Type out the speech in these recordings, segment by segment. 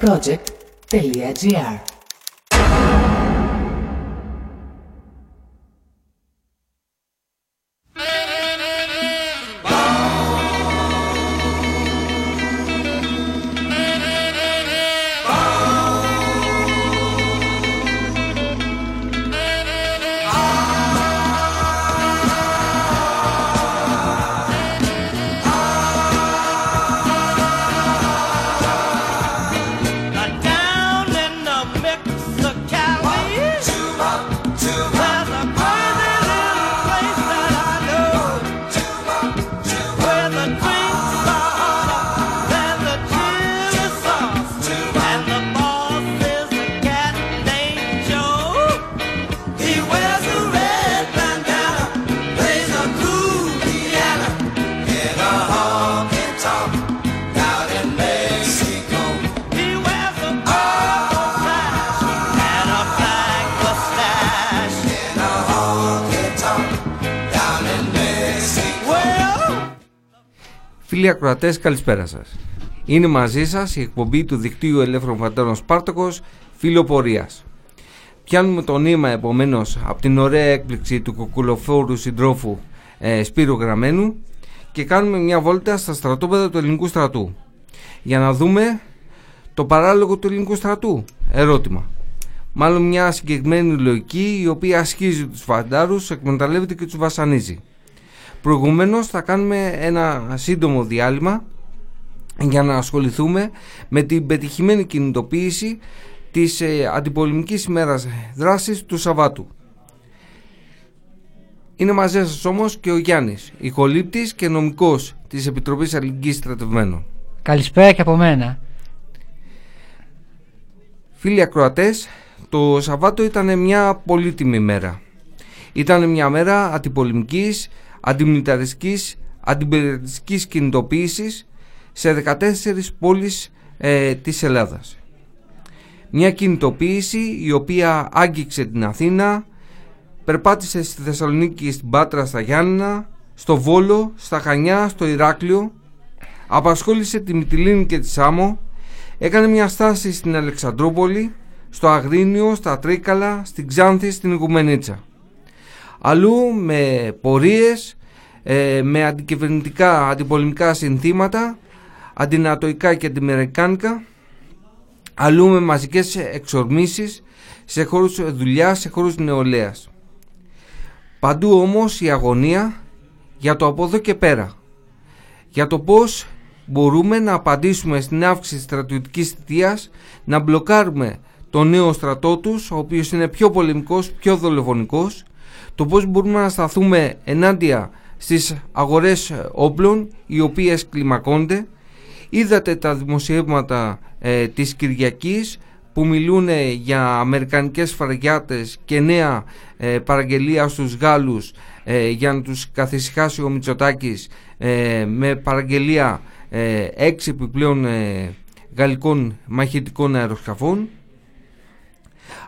project.gr Φίλοι ακροατές καλησπέρα σας Είναι μαζί σας η εκπομπή του δικτύου ελεύθερων φαντάρων Σπάρτοκος Φιλοπορίας Πιάνουμε το νήμα επομένως από την ωραία έκπληξη του κουκουλοφόρου συντρόφου ε, Σπύρου Γραμμένου και κάνουμε μια βόλτα στα στρατόπεδα του ελληνικού στρατού για να δούμε το παράλογο του ελληνικού στρατού. Ερώτημα. Μάλλον μια συγκεκριμένη λογική η οποία ασχίζει τους φαντάρους, εκμεταλλεύεται και τους βασανίζει. Προηγουμένως θα κάνουμε ένα σύντομο διάλειμμα για να ασχοληθούμε με την πετυχημένη κινητοποίηση της ε, αντιπολεμικής ημέρας δράσης του Σαββάτου. Είναι μαζί σας όμως και ο Γιάννης, ηχολήπτης και νομικός της Επιτροπής Αλληλεγγύης Στρατευμένων. Καλησπέρα και από μένα. Φίλοι ακροατές, το Σαββάτο ήταν μια πολύτιμη μέρα. Ήταν μια μέρα αντιπολεμικής αντιμιλιταριστικής, αντιπεριοδιστικής κινητοποίησης σε 14 πόλεις ε, της Ελλάδας. Μια κινητοποίηση η οποία άγγιξε την Αθήνα, περπάτησε στη Θεσσαλονίκη, στην Πάτρα, στα Γιάννηνα, στο Βόλο, στα Χανιά, στο Ηράκλειο, απασχόλησε τη Μυτιλίνη και τη Σάμο, έκανε μια στάση στην Αλεξανδρούπολη, στο Αγρίνιο, στα Τρίκαλα, στην Ξάνθη, στην Οικουμενίτσα αλλού με πορείες, ε, με αντικυβερνητικά αντιπολεμικά συνθήματα, αντινατοϊκά και αντιμερικάνικα, αλλού με μαζικές εξορμήσεις σε χώρους δουλειάς, σε χώρους νεολαίας. Παντού όμως η αγωνία για το από εδώ και πέρα. Για το πώς μπορούμε να απαντήσουμε στην αύξηση της στρατιωτικής θητείας, να μπλοκάρουμε τον νέο στρατό τους, ο οποίος είναι πιο πολεμικός, πιο δολοφονικός το πώς μπορούμε να σταθούμε ενάντια στις αγορές όπλων οι οποίες κλιμακώνται. Είδατε τα δημοσιεύματα ε, της Κυριακής που μιλούν για αμερικανικές φαραγιάτες και νέα ε, παραγγελία στους Γάλλους ε, για να τους καθησυχάσει ο Μητσοτάκης ε, με παραγγελία έξι επιπλέον γαλλικών μαχητικών αεροσκαφών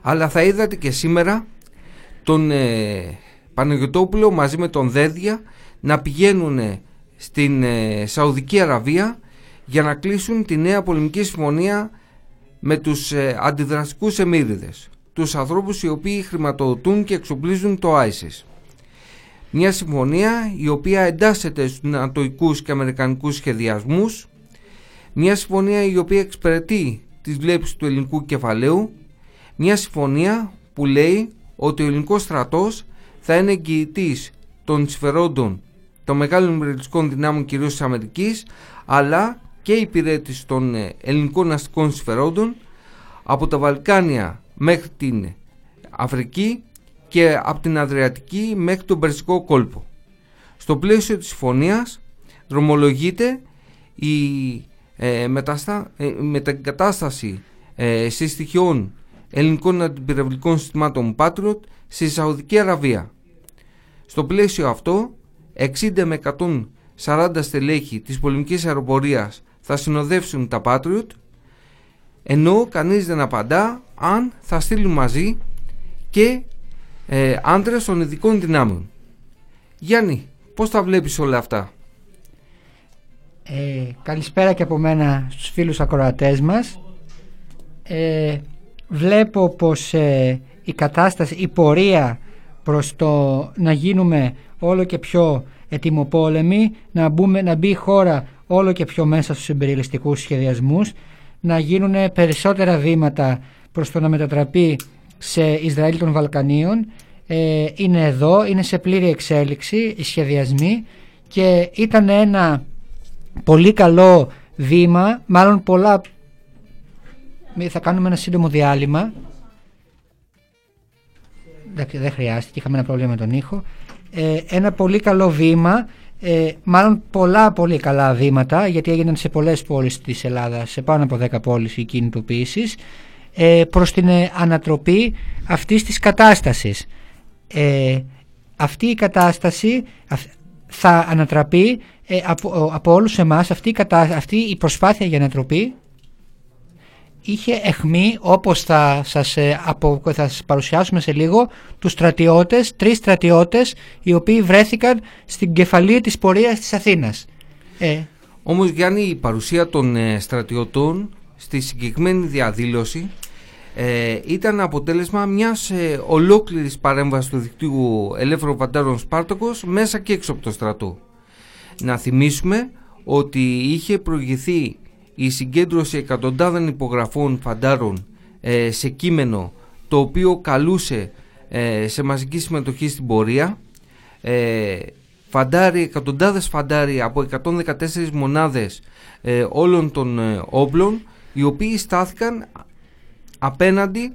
αλλά θα είδατε και σήμερα τον ε, Παναγιωτόπουλο μαζί με τον Δέδια να πηγαίνουν στην ε, Σαουδική Αραβία για να κλείσουν τη νέα πολεμική συμφωνία με τους ε, αντιδραστικούς εμμύριδες τους ανθρώπους οι οποίοι χρηματοδοτούν και εξοπλίζουν το ISIS. Μια συμφωνία η οποία εντάσσεται στους νατοικούς και αμερικανικούς σχεδιασμούς μια συμφωνία η οποία εξυπηρετεί τις βλέψεις του ελληνικού κεφαλαίου μια συμφωνία που λέει ότι ο ελληνικός στρατός θα είναι εγγυητής των συμφερόντων των μεγάλων υπηρετικών δυνάμων κυρίως της Αμερικής αλλά και υπηρέτης των ε, ελληνικών αστικών συμφερόντων από τα Βαλκάνια μέχρι την Αφρική και από την Αδριατική μέχρι τον Περσικό κόλπο. Στο πλαίσιο της συμφωνίας δρομολογείται η ε, μεταστα, ε, μετακατάσταση ε, συστοιχειών ελληνικών αντιπυραυλικών συστημάτων Patriot στη Σαουδική Αραβία. Στο πλαίσιο αυτό, 60 με 140 στελέχη της πολεμικής αεροπορίας θα συνοδεύσουν τα Patriot, ενώ κανείς δεν απαντά αν θα στείλουν μαζί και ε, άντρες των ειδικών δυνάμεων. Γιάννη, πώς τα βλέπεις όλα αυτά; Ε, καλησπέρα και από μένα στους φίλους ακροατές μας. ε, βλέπω πως ε, η κατάσταση, η πορεία προς το να γίνουμε όλο και πιο ετοιμοπόλεμοι, να, μπούμε, να μπει η χώρα όλο και πιο μέσα στους εμπειριλιστικούς σχεδιασμούς, να γίνουν περισσότερα βήματα προς το να μετατραπεί σε Ισραήλ των Βαλκανίων. Ε, είναι εδώ, είναι σε πλήρη εξέλιξη οι σχεδιασμοί και ήταν ένα πολύ καλό βήμα, μάλλον πολλά θα κάνουμε ένα σύντομο διάλειμμα. Δεν χρειάστηκε, είχαμε ένα πρόβλημα με τον ήχο. Ε, ένα πολύ καλό βήμα ε, μάλλον πολλά πολύ καλά βήματα γιατί έγιναν σε πολλές πόλεις της Ελλάδας σε πάνω από 10 πόλεις οι κινητοποίησεις ε, προς την ε, ανατροπή αυτής της κατάστασης. Ε, αυτή η κατάσταση θα ανατραπεί ε, από, από όλους εμάς αυτή, αυτή η προσπάθεια για ανατροπή είχε εχμή όπως θα σας, ε, απο, θα σας παρουσιάσουμε σε λίγο τους στρατιώτες, τρεις στρατιώτες οι οποίοι βρέθηκαν στην κεφαλή της πορείας της Αθήνας. Ε. Όμως Γιάννη η παρουσία των ε, στρατιωτών στη συγκεκριμένη διαδήλωση ε, ήταν αποτέλεσμα μιας ε, ολόκληρης παρέμβασης του δικτύου Ελεύθερων Φαντάρων Σπάρτοκος μέσα και έξω από το στρατό. Να θυμίσουμε ότι είχε προηγηθεί η συγκέντρωση εκατοντάδων υπογραφών φαντάρων ε, σε κείμενο το οποίο καλούσε ε, σε μαζική συμμετοχή στην πορεία ε, φαντάρι, εκατοντάδες φαντάρι από 114 μονάδες ε, όλων των όπλων οι οποίοι στάθηκαν απέναντι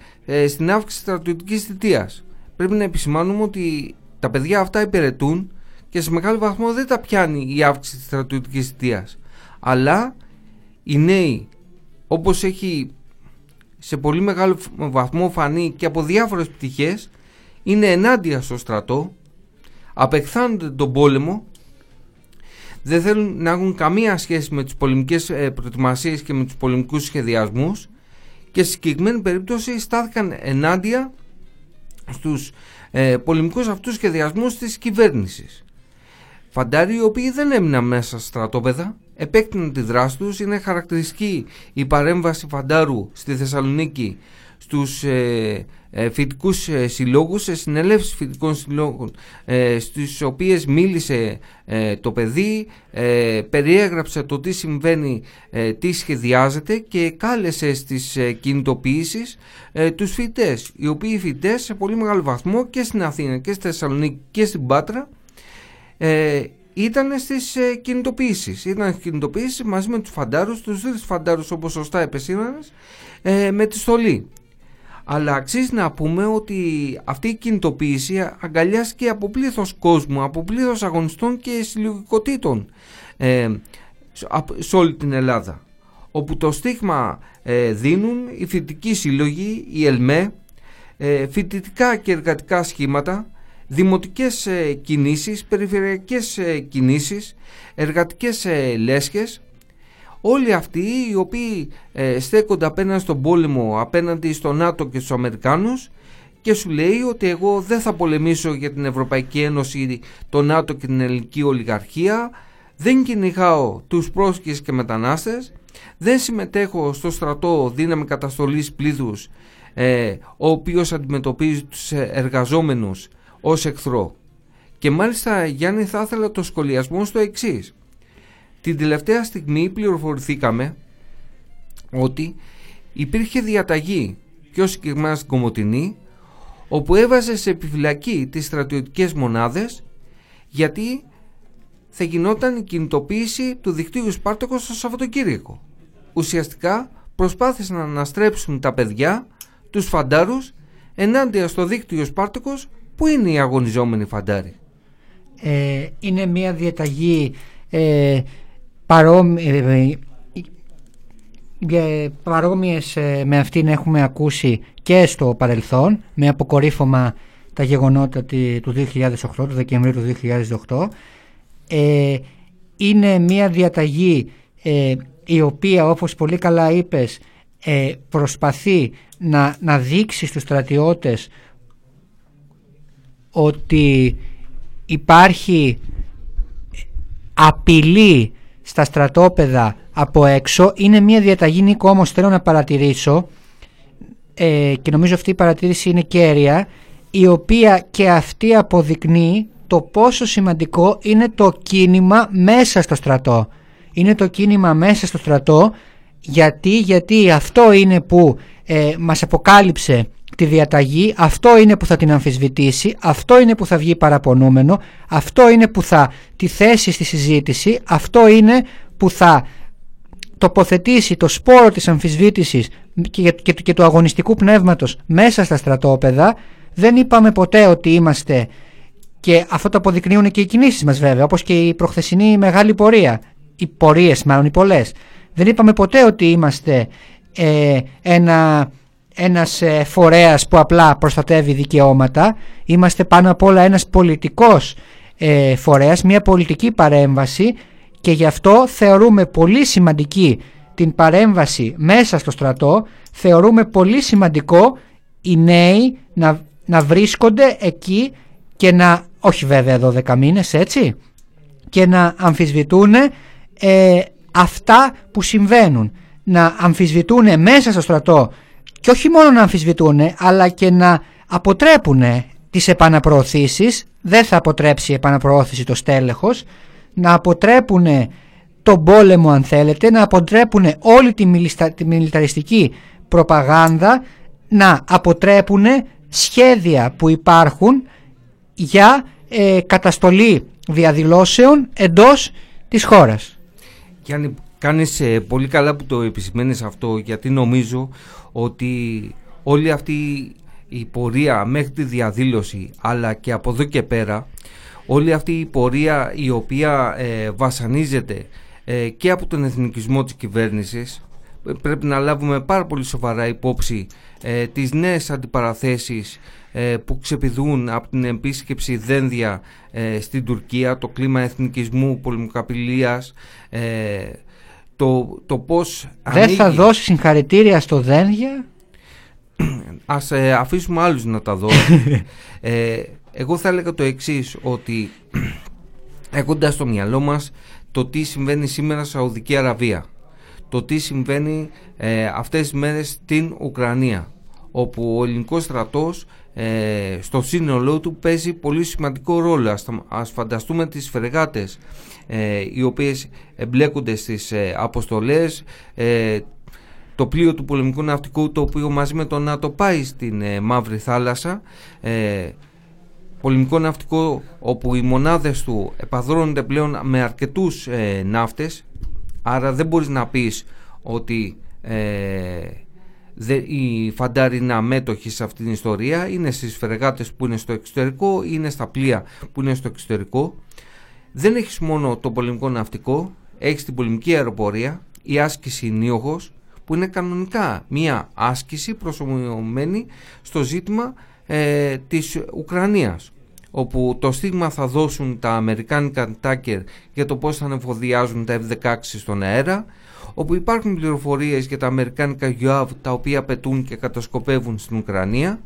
στην αύξηση στρατιωτικής θητείας. Πρέπει να επισημάνουμε ότι τα παιδιά αυτά υπηρετούν και σε μεγάλο βαθμό δεν τα πιάνει η αύξηση της στρατιωτικής θητείας αλλά οι νέοι όπως έχει σε πολύ μεγάλο βαθμό φανεί και από διάφορες πτυχές είναι ενάντια στο στρατό απεχθάνονται τον πόλεμο δεν θέλουν να έχουν καμία σχέση με τις πολεμικές ε, προετοιμασίες και με τους πολεμικούς σχεδιασμούς και σε συγκεκριμένη περίπτωση στάθηκαν ενάντια στους ε, πολεμικούς αυτούς σχεδιασμούς της κυβέρνησης. Φαντάροι οι οποίοι δεν έμειναν μέσα στα στρατόπεδα επέκτηναν τη δράση τους. Είναι χαρακτηριστική η παρέμβαση Φαντάρου στη Θεσσαλονίκη στους ε, ε, φοιτικούς ε, συλλόγους, σε συνελεύσεις φοιτικών συλλόγων ε, στις οποίες μίλησε ε, το παιδί, ε, περιέγραψε το τι συμβαίνει, τι σχεδιάζεται και κάλεσε στις κινητοποιήσεις τους φοιτές, οι οποίοι φοιτές σε πολύ μεγάλο βαθμό και στην Αθήνα και στη Θεσσαλονίκη και στην Πάτρα ήταν στις ε, κινητοποιήσεις. Ήταν στις κινητοποιήσεις μαζί με τους φαντάρους, τους δύο φαντάρους όπως σωστά επεσήμανες, ε, με τη στολή. Αλλά αξίζει να πούμε ότι αυτή η κινητοποίηση αγκαλιάστηκε από πλήθος κόσμου, από πλήθος αγωνιστών και συλλογικοτήτων ε, σε όλη την Ελλάδα. Όπου το στίγμα ε, δίνουν οι φοιτητικοί σύλλογοι, οι ΕΛΜΕ, ε, φοιτητικά και εργατικά σχήματα, δημοτικές ε, κινήσεις, περιφερειακές ε, κινήσεις, εργατικές ε, λέσχες. Όλοι αυτοί οι οποίοι στέκονται απέναντι στον πόλεμο, απέναντι στο ΝΑΤΟ και στους Αμερικάνους και σου λέει ότι εγώ δεν θα πολεμήσω για την Ευρωπαϊκή Ένωση, το ΝΑΤΟ και την ελληνική ολιγαρχία, δεν κυνηγάω τους πρόσφυγες και μετανάστες, δεν συμμετέχω στο στρατό δύναμη καταστολής πλήθους, ο οποίος αντιμετωπίζει τους εργαζόμενους ως εχθρό. Και μάλιστα Γιάννη θα ήθελα το σχολιασμό στο εξής. Την τελευταία στιγμή πληροφορηθήκαμε ότι υπήρχε διαταγή πιο συγκεκριμένα στην Κομωτινή όπου έβαζε σε επιφυλακή τις στρατιωτικές μονάδες γιατί θα γινόταν η κινητοποίηση του δικτύου Σπάρτοκος στο Σαββατοκύριακο. Ουσιαστικά προσπάθησαν να αναστρέψουν τα παιδιά, τους φαντάρους, ενάντια στο δίκτυο Σπάρτοκος Πού είναι οι αγωνιζόμενοι φαντάροι. Ε, είναι μια διαταγή ε, παρόμοι, ε, παρόμοιες ε, με αυτήν έχουμε ακούσει και στο παρελθόν με αποκορύφωμα τα γεγονότα του 2008, του Δεκεμβρίου του 2008 ε, είναι μια διαταγή ε, η οποία όπως πολύ καλά είπες ε, προσπαθεί να, να δείξει στους στρατιώτες ότι υπάρχει απειλή στα στρατόπεδα από έξω είναι μια διαταγή Νίκο όμως θέλω να παρατηρήσω ε, και νομίζω αυτή η παρατήρηση είναι κέρια η οποία και αυτή αποδεικνύει το πόσο σημαντικό είναι το κίνημα μέσα στο στρατό. Είναι το κίνημα μέσα στο στρατό γιατί, γιατί αυτό είναι που ε, μας αποκάλυψε τη διαταγή, αυτό είναι που θα την αμφισβητήσει, αυτό είναι που θα βγει παραπονούμενο, αυτό είναι που θα τη θέσει στη συζήτηση, αυτό είναι που θα τοποθετήσει το σπόρο της αμφισβήτησης και, και, και του αγωνιστικού πνεύματος μέσα στα στρατόπεδα. Δεν είπαμε ποτέ ότι είμαστε και αυτό το αποδεικνύουν και οι κινήσεις μας βέβαια, όπως και η προχθεσινή μεγάλη πορεία, οι πορείες μάλλον οι πολλές. Δεν είπαμε ποτέ ότι είμαστε ε, ένα, ένας ε, φορέας που απλά προστατεύει δικαιώματα. Είμαστε πάνω απ' όλα ένας πολιτικός ε, φορέας, μια πολιτική παρέμβαση και γι' αυτό θεωρούμε πολύ σημαντική την παρέμβαση μέσα στο στρατό, θεωρούμε πολύ σημαντικό οι νέοι να, να βρίσκονται εκεί και να, όχι βέβαια 12 μήνες έτσι, και να αμφισβητούν ε, αυτά που συμβαίνουν. Να αμφισβητούν μέσα στο στρατό και όχι μόνο να αμφισβητούν αλλά και να αποτρέπουν τις επαναπροωθήσεις. Δεν θα αποτρέψει η επαναπροώθηση το στέλεχος. Να αποτρέπουν τον πόλεμο αν θέλετε, να αποτρέπουν όλη τη μιλιταριστική προπαγάνδα, να αποτρέπουν σχέδια που υπάρχουν για ε, καταστολή διαδηλώσεων εντός της χώρας. Γιάννη, κάνεις ε, πολύ καλά που το επισημαίνεις αυτό γιατί νομίζω ότι όλη αυτή η πορεία μέχρι τη διαδήλωση αλλά και από εδώ και πέρα όλη αυτή η πορεία η οποία ε, βασανίζεται ε, και από τον εθνικισμό της κυβέρνησης πρέπει να λάβουμε πάρα πολύ σοβαρά υπόψη ε, τις νέες αντιπαραθέσεις ε, που ξεπηδούν από την επίσκεψη δένδια ε, στην Τουρκία, το κλίμα εθνικισμού, πολεμοκαπηλείας, ε, το, το πώς Δεν θα δώσει συγχαρητήρια στο δένδια; Ας αφήσουμε άλλους να τα δώσουν. εγώ θα έλεγα το εξής, ότι έχοντας στο μυαλό μας το τι συμβαίνει σήμερα στη Σαουδική Αραβία, το τι συμβαίνει αυτές τις μέρες στην Ουκρανία, όπου ο ελληνικός στρατός ε, στο σύνολό του παίζει πολύ σημαντικό ρόλο. Ας, ας φανταστούμε τις φρεγάτες ε, οι οποίες εμπλέκονται στις ε, αποστολές, ε, το πλοίο του πολεμικού ναυτικού το οποίο μαζί με τον ΝΑΤΟ πάει στην ε, Μαύρη Θάλασσα, πολεμικό ναυτικό όπου οι μονάδες του επαδρώνονται πλέον με αρκετούς ναύτες, άρα δεν μπορείς να πεις ότι οι φαντάροι είναι αμέτωχοι σε αυτήν την ιστορία, είναι στις φρεγάτες που είναι στο εξωτερικό, είναι στα πλοία που είναι στο εξωτερικό. Δεν έχεις μόνο το πολεμικό ναυτικό, έχεις την πολεμική αεροπορία, η άσκηση νίωχος, που είναι κανονικά μία άσκηση προσωμιωμένη στο ζήτημα ε, της Ουκρανίας όπου το στίγμα θα δώσουν τα αμερικάνικα τάκερ για το πώς θα ανεφοδιάζουν τα F-16 στον αέρα όπου υπάρχουν πληροφορίες για τα αμερικάνικα UAV τα οποία πετούν και κατασκοπεύουν στην Ουκρανία,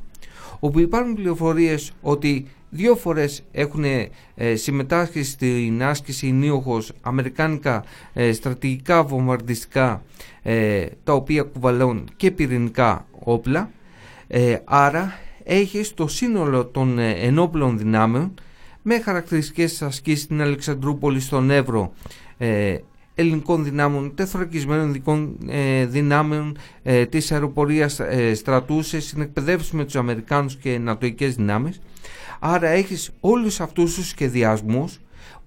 όπου υπάρχουν πληροφορίες ότι δύο φορές έχουν ε, συμμετάσχει στην άσκηση νίωχος αμερικάνικα ε, στρατηγικά βομβαρδιστικά ε, τα οποία κουβαλούν και πυρηνικά όπλα άρα έχει το σύνολο των ενόπλων δυνάμεων με χαρακτηριστικές ασκήσεις στην Αλεξανδρούπολη στον Εύρο ελληνικών δυνάμεων, τεθωρακισμένων ειδικών ε, δυνάμεων ε, της αεροπορίας ε, στρατούς σε συνεκπαιδεύσεις με τους Αμερικάνους και νατοικές δυνάμεις. Άρα έχεις όλους αυτούς τους σχεδιασμούς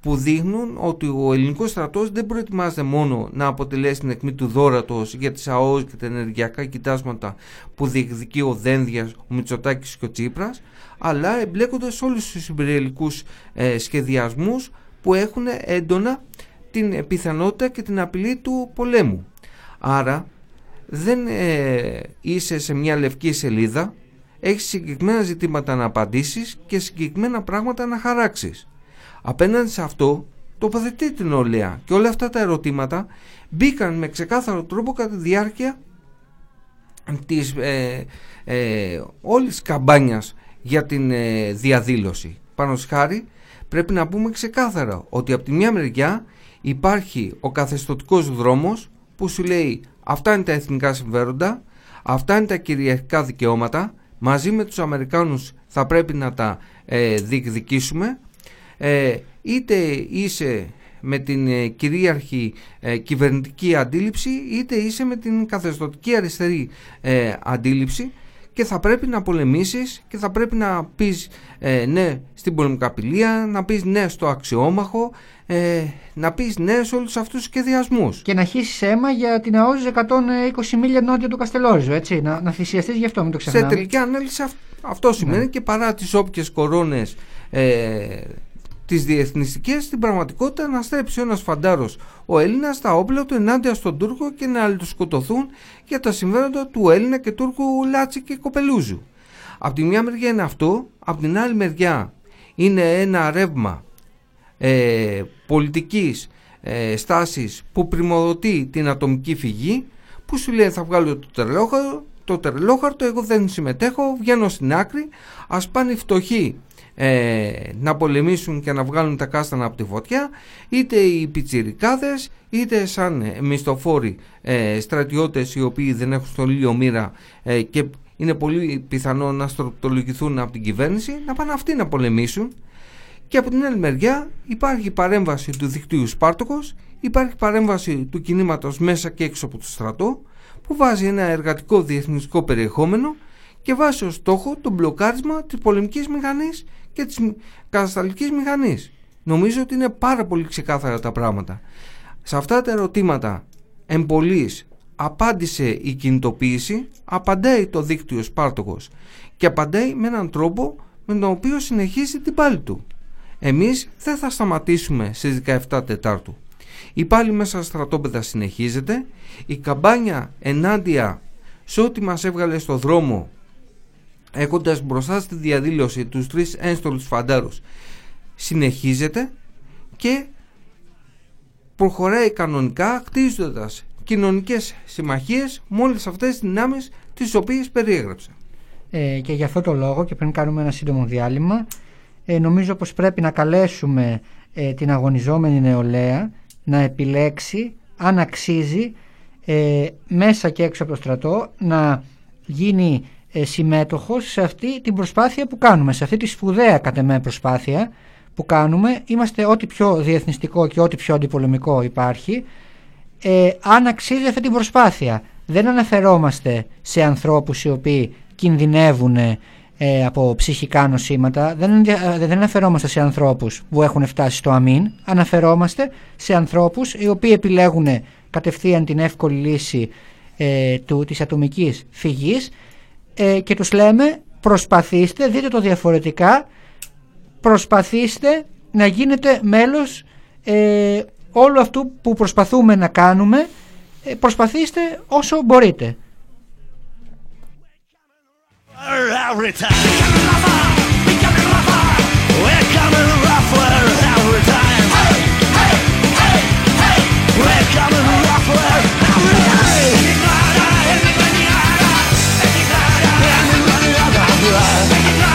που δείχνουν ότι ο ελληνικός στρατός δεν προετοιμάζεται μόνο να αποτελέσει την εκμή του δόρατος για τις ΑΟΣ και τα ενεργειακά κοιτάσματα που διεκδικεί ο Δένδιας, ο Μητσοτάκης και ο Τσίπρας, αλλά εμπλέκοντας όλους τους συμπεριελικούς ε, σχεδιασμούς που έχουν έντονα την πιθανότητα και την απειλή του πολέμου. Άρα δεν ε, είσαι σε μια λευκή σελίδα, έχεις συγκεκριμένα ζητήματα να απαντήσεις και συγκεκριμένα πράγματα να χαράξεις. Απέναντι σε αυτό τοποθετεί την ολέα και όλα αυτά τα ερωτήματα μπήκαν με ξεκάθαρο τρόπο κατά τη διάρκεια της ε, ε, όλης καμπάνιας για την ε, διαδήλωση. Πάνω χάρη πρέπει να πούμε ξεκάθαρα ότι από τη μια μεριά υπάρχει ο καθεστωτικός δρόμος που σου λέει αυτά είναι τα εθνικά συμφέροντα, Αυτά είναι τα κυριαρχικά δικαιώματα. Μαζί με τους Αμερικάνους θα πρέπει να τα ε, διεκδικήσουμε. Ε, είτε είσαι με την ε, κυρίαρχη ε, κυβερνητική αντίληψη είτε είσαι με την καθεστωτική αριστερή ε, αντίληψη και θα πρέπει να πολεμήσεις και θα πρέπει να πεις ναι στην πολεμικαπηλεία, να πεις ναι στο αξιόμαχο, να πεις ναι σε όλους αυτούς τους σχεδιασμούς. Και να χύσεις αίμα για την ΑΟΖ 120 μίλια νότια του Καστελόριζου, έτσι, να, να θυσιαστείς γι' αυτό, μην το ξεχνάμε. Σε τελική ανάλυση αυτό σημαίνει ναι. και παρά τις όποιες κορώνες τις διεθνιστικές στην πραγματικότητα να στρέψει ένας φαντάρος ο Έλληνας τα όπλα του ενάντια στον Τούρκο και να αλληλοσκοτωθούν για τα συμφέροντα του Έλληνα και Τούρκου Λάτσι και Κοπελούζου. Από τη μια μεριά είναι αυτό, από την άλλη μεριά είναι ένα ρεύμα ε, πολιτικής ε, στάσης που πρημοδοτεί την ατομική φυγή που σου λέει θα βγάλω το τερλόχαρτο, το τερλόχαρτο εγώ δεν συμμετέχω, βγαίνω στην άκρη, ας πάνε οι φτωχοί ε, να πολεμήσουν και να βγάλουν τα κάστανα από τη φωτιά είτε οι πιτσιρικάδες είτε σαν μισθοφόροι ε, στρατιώτες οι οποίοι δεν έχουν στο λίλιο μοίρα ε, και είναι πολύ πιθανό να στροπτολογηθούν από την κυβέρνηση να πάνε αυτοί να πολεμήσουν. Και από την άλλη μεριά υπάρχει παρέμβαση του δικτύου Σπάρτοκος υπάρχει παρέμβαση του κινήματος μέσα και έξω από το στρατό που βάζει ένα εργατικό διεθνιστικό περιεχόμενο και βάζει ως στόχο το μπλοκάρισμα της πολεμικής μηχανής και της κατασταλτικής μηχανής. Νομίζω ότι είναι πάρα πολύ ξεκάθαρα τα πράγματα. Σε αυτά τα ερωτήματα εμπολής απάντησε η κινητοποίηση, απαντάει το δίκτυο Σπάρτοκος και απαντάει με έναν τρόπο με τον οποίο συνεχίζει την πάλη του. Εμείς δεν θα σταματήσουμε στις 17 Τετάρτου. Η πάλη μέσα στα στρατόπεδα συνεχίζεται, η καμπάνια ενάντια σε ό,τι μας έβγαλε στο δρόμο έχοντας μπροστά στη διαδήλωση τους τρεις ένστολους φαντάρους συνεχίζεται και προχωράει κανονικά χτίζοντας κοινωνικές συμμαχίες με όλες αυτές τις δυνάμεις τις οποίες περιέγραψε. Ε, και για αυτό το λόγο και πριν κάνουμε ένα σύντομο διάλειμμα ε, νομίζω πως πρέπει να καλέσουμε ε, την αγωνιζόμενη νεολαία να επιλέξει αν αξίζει ε, μέσα και έξω από το στρατό να γίνει ε, συμμέτοχος σε αυτή την προσπάθεια που κάνουμε, σε αυτή τη σπουδαία κατ' εμέ προσπάθεια που κάνουμε. Είμαστε ό,τι πιο διεθνιστικό και ό,τι πιο αντιπολεμικό υπάρχει. Ε, αν αξίζει αυτή την προσπάθεια. Δεν αναφερόμαστε σε ανθρώπους οι οποίοι κινδυνεύουν ε, από ψυχικά νοσήματα. Δεν, ε, δεν αναφερόμαστε σε ανθρώπους που έχουν φτάσει στο αμήν. Αναφερόμαστε σε ανθρώπους οι οποίοι επιλέγουν κατευθείαν την εύκολη λύση ε, του, της ατομικής φυγής ε, και τους λέμε προσπαθήστε, δείτε το διαφορετικά, προσπαθήστε να γίνετε μέλος ε, όλου αυτού που προσπαθούμε να κάνουμε, ε, προσπαθήστε όσο μπορείτε. you are.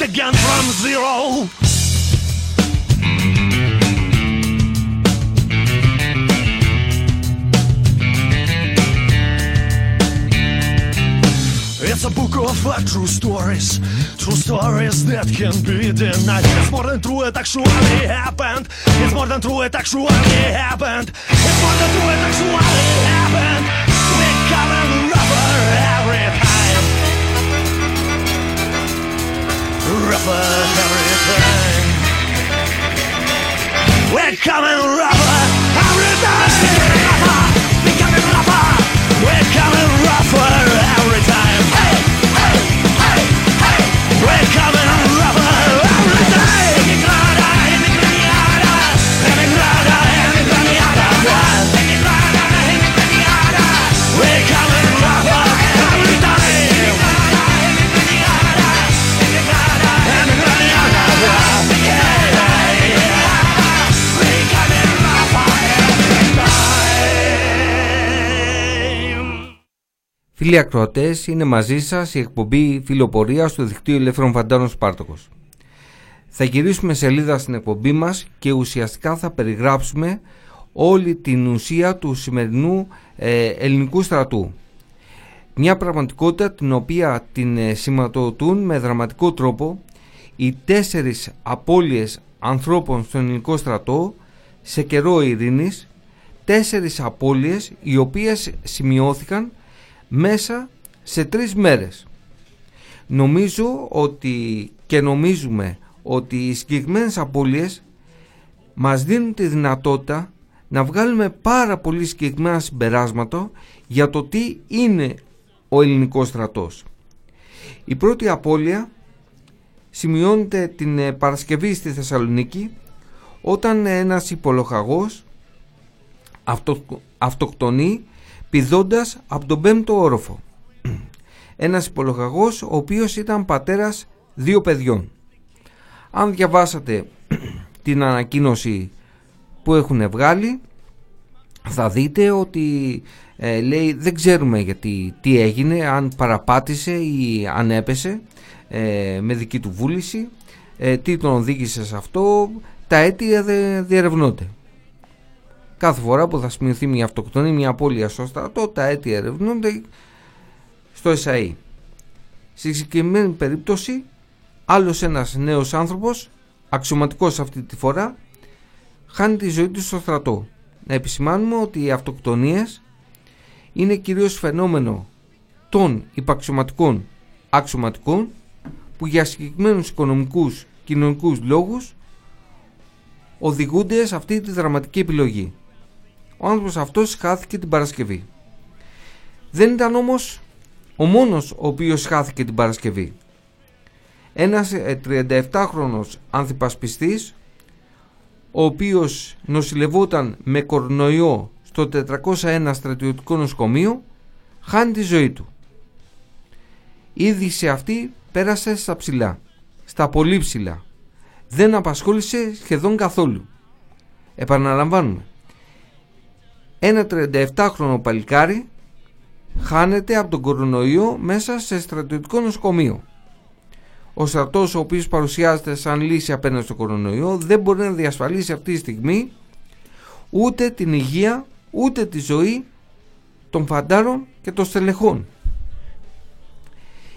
Again from zero. It's a book of uh, true stories, true stories that can be denied. It's more than true, it actually happened. It's more than true, it actually happened. It's more than true, it actually happened. Coming rougher every rubber everything. We're coming rubber everything. Φίλοι ακροατές, είναι μαζί σας η εκπομπή φιλοπορία του δικτύου Ελεύθερων Φαντάρων Σπάρτοκος. Θα γυρίσουμε σελίδα στην εκπομπή μας και ουσιαστικά θα περιγράψουμε όλη την ουσία του σημερινού ε, ελληνικού στρατού. Μια πραγματικότητα την οποία την ε, σηματοδοτούν με δραματικό τρόπο οι τέσσερις απώλειες ανθρώπων στον ελληνικό στρατό σε καιρό ειρήνης, τέσσερις απώλειες οι οποίες σημειώθηκαν μέσα σε τρεις μέρες. Νομίζω ότι και νομίζουμε ότι οι συγκεκριμένες απώλειες μας δίνουν τη δυνατότητα να βγάλουμε πάρα πολύ συγκεκριμένα συμπεράσματα για το τι είναι ο ελληνικός στρατός. Η πρώτη απώλεια σημειώνεται την ε, Παρασκευή στη Θεσσαλονίκη όταν ένας υπολοχαγός αυτο, αυτοκτονεί πηδώντας από τον πέμπτο όροφο. Ένας υπολοχαγός ο οποίος ήταν πατέρας δύο παιδιών. Αν διαβάσατε την ανακοίνωση που έχουν βγάλει θα δείτε ότι ε, λέει δεν ξέρουμε γιατί τι έγινε αν παραπάτησε ή αν έπεσε ε, με δική του βούληση ε, τι τον οδήγησε σε αυτό τα αίτια δεν διερευνώνται κάθε φορά που θα σημειωθεί μια αυτοκτονία μια απώλεια στο στρατό τα αίτια ερευνούνται στο ΕΣΑΗ στη συγκεκριμένη περίπτωση άλλος ένας νέος άνθρωπος αξιωματικός αυτή τη φορά χάνει τη ζωή του στο στρατό να επισημάνουμε ότι οι αυτοκτονίες είναι κυρίως φαινόμενο των υπαξιωματικών αξιωματικών που για συγκεκριμένους οικονομικούς κοινωνικούς λόγους οδηγούνται σε αυτή τη δραματική επιλογή. Ο άνθρωπος αυτός χάθηκε την Παρασκευή. Δεν ήταν όμως ο μόνος ο οποίος χάθηκε την Παρασκευή. Ένας 37χρονος ε, ανθιπασπιστής ο οποίος νοσηλευόταν με κορονοϊό στο 401 στρατιωτικό νοσοκομείο χάνει τη ζωή του. Η είδηση αυτή πέρασε στα ψηλά, στα πολύ ψηλά. Δεν απασχόλησε σχεδόν καθόλου. Επαναλαμβάνουμε. Ένα 37χρονο παλικάρι χάνεται από τον κορονοϊό μέσα σε στρατιωτικό νοσοκομείο. Ο στρατός ο οποίος παρουσιάζεται σαν λύση απέναντι στο κορονοϊό δεν μπορεί να διασφαλίσει αυτή τη στιγμή ούτε την υγεία ούτε τη ζωή των φαντάρων και των στελεχών.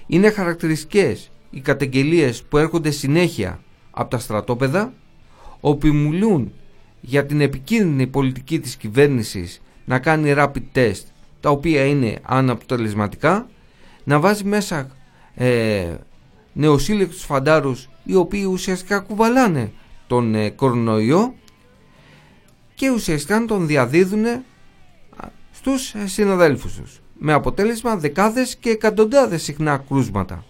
Είναι χαρακτηριστικές οι καταγγελίες που έρχονται συνέχεια από τα στρατόπεδα όπου μιλούν για την επικίνδυνη πολιτική της κυβέρνησης να κάνει rapid test τα οποία είναι αναποτελεσματικά να βάζει μέσα ε, νεοσύλλεκτους φαντάρους οι οποίοι ουσιαστικά κουβαλάνε τον ε, κορονοϊό και ουσιαστικά τον διαδίδουν στους ε, συναδέλφους τους. Με αποτέλεσμα δεκάδες και εκατοντάδες συχνά κρούσματα.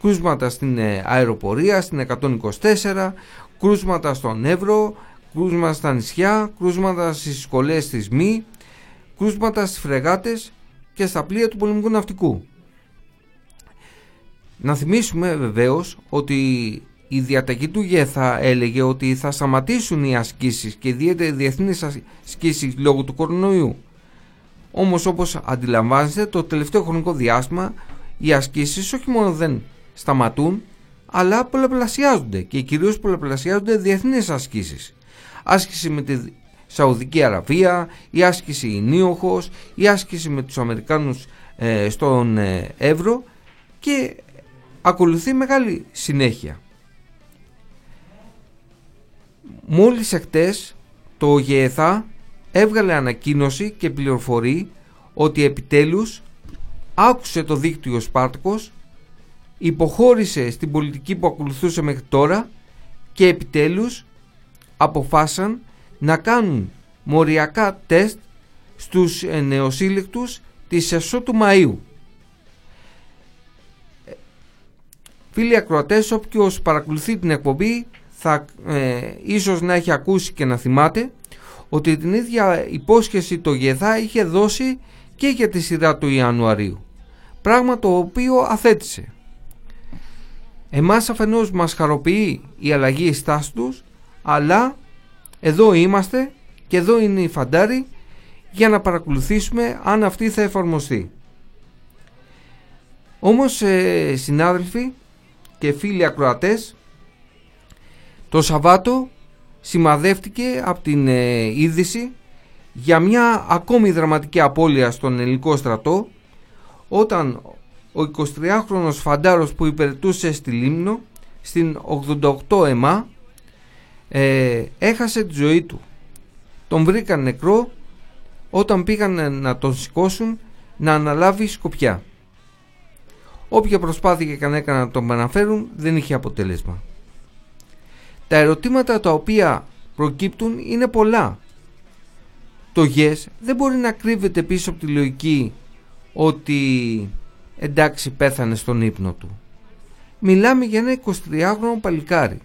Κρούσματα στην ε, αεροπορία, στην 124 κρούσματα στον Εύρο κρούσματα στα νησιά, κρούσματα στις σχολές της ΜΗ κρούσματα στις φρεγάτες και στα πλοία του πολεμικού ναυτικού να θυμίσουμε βεβαίως ότι η διαταγή του ΓΕΘΑ έλεγε ότι θα σταματήσουν οι ασκήσεις και ιδιαίτερα οι διεθνείς ασκήσεις λόγω του κορονοϊού. Όμως όπως αντιλαμβάνεστε το τελευταίο χρονικό διάστημα οι ασκήσεις όχι μόνο δεν σταματούν αλλά πολλαπλασιάζονται και κυρίως πολλαπλασιάζονται διεθνείς ασκήσεις. Άσκηση με τη Σαουδική Αραβία, η άσκηση Ινίοχος, η άσκηση με τους Αμερικάνους ε, στον ε, Εύρο και ακολουθεί μεγάλη συνέχεια. Μόλις εκτές το ΓΕΘΑ έβγαλε ανακοίνωση και πληροφορεί ότι επιτέλους άκουσε το δίκτυο Σπάρτακος, υποχώρησε στην πολιτική που ακολουθούσε μέχρι τώρα και επιτέλους αποφάσισαν να κάνουν μοριακά τεστ στους νεοσύλλεκτους της ΕΣΟ του Μαΐου. Φίλοι ακροατές, όποιος παρακολουθεί την εκπομπή θα ε, ίσως να έχει ακούσει και να θυμάται ότι την ίδια υπόσχεση το ΓΕΘΑ είχε δώσει και για τη σειρά του Ιανουαρίου. Πράγμα το οποίο αθέτησε. Εμάς αφενός μας χαροποιεί η αλλαγή στάσης τους, αλλά εδώ είμαστε και εδώ είναι η φαντάρη για να παρακολουθήσουμε αν αυτή θα εφαρμοστεί. Όμως ε, συνάδελφοι και φίλοι ακροατές το Σαββάτο σημαδεύτηκε από την ε, είδηση για μια ακόμη δραματική απώλεια στον ελληνικό στρατό όταν ο 23χρονος φαντάρος που υπηρετούσε στη Λίμνο στην 88 ΕΜΑ ε, έχασε τη ζωή του. Τον βρήκαν νεκρό όταν πήγαν να τον σηκώσουν να αναλάβει σκοπιά. Όποια προσπάθεια και έκανα να τον αναφέρουν δεν είχε αποτέλεσμα. Τα ερωτήματα τα οποία προκύπτουν είναι πολλά. Το yes δεν μπορεί να κρύβεται πίσω από τη λογική ότι εντάξει πέθανε στον ύπνο του. Μιλάμε για ένα 23χρονο παλικάρι.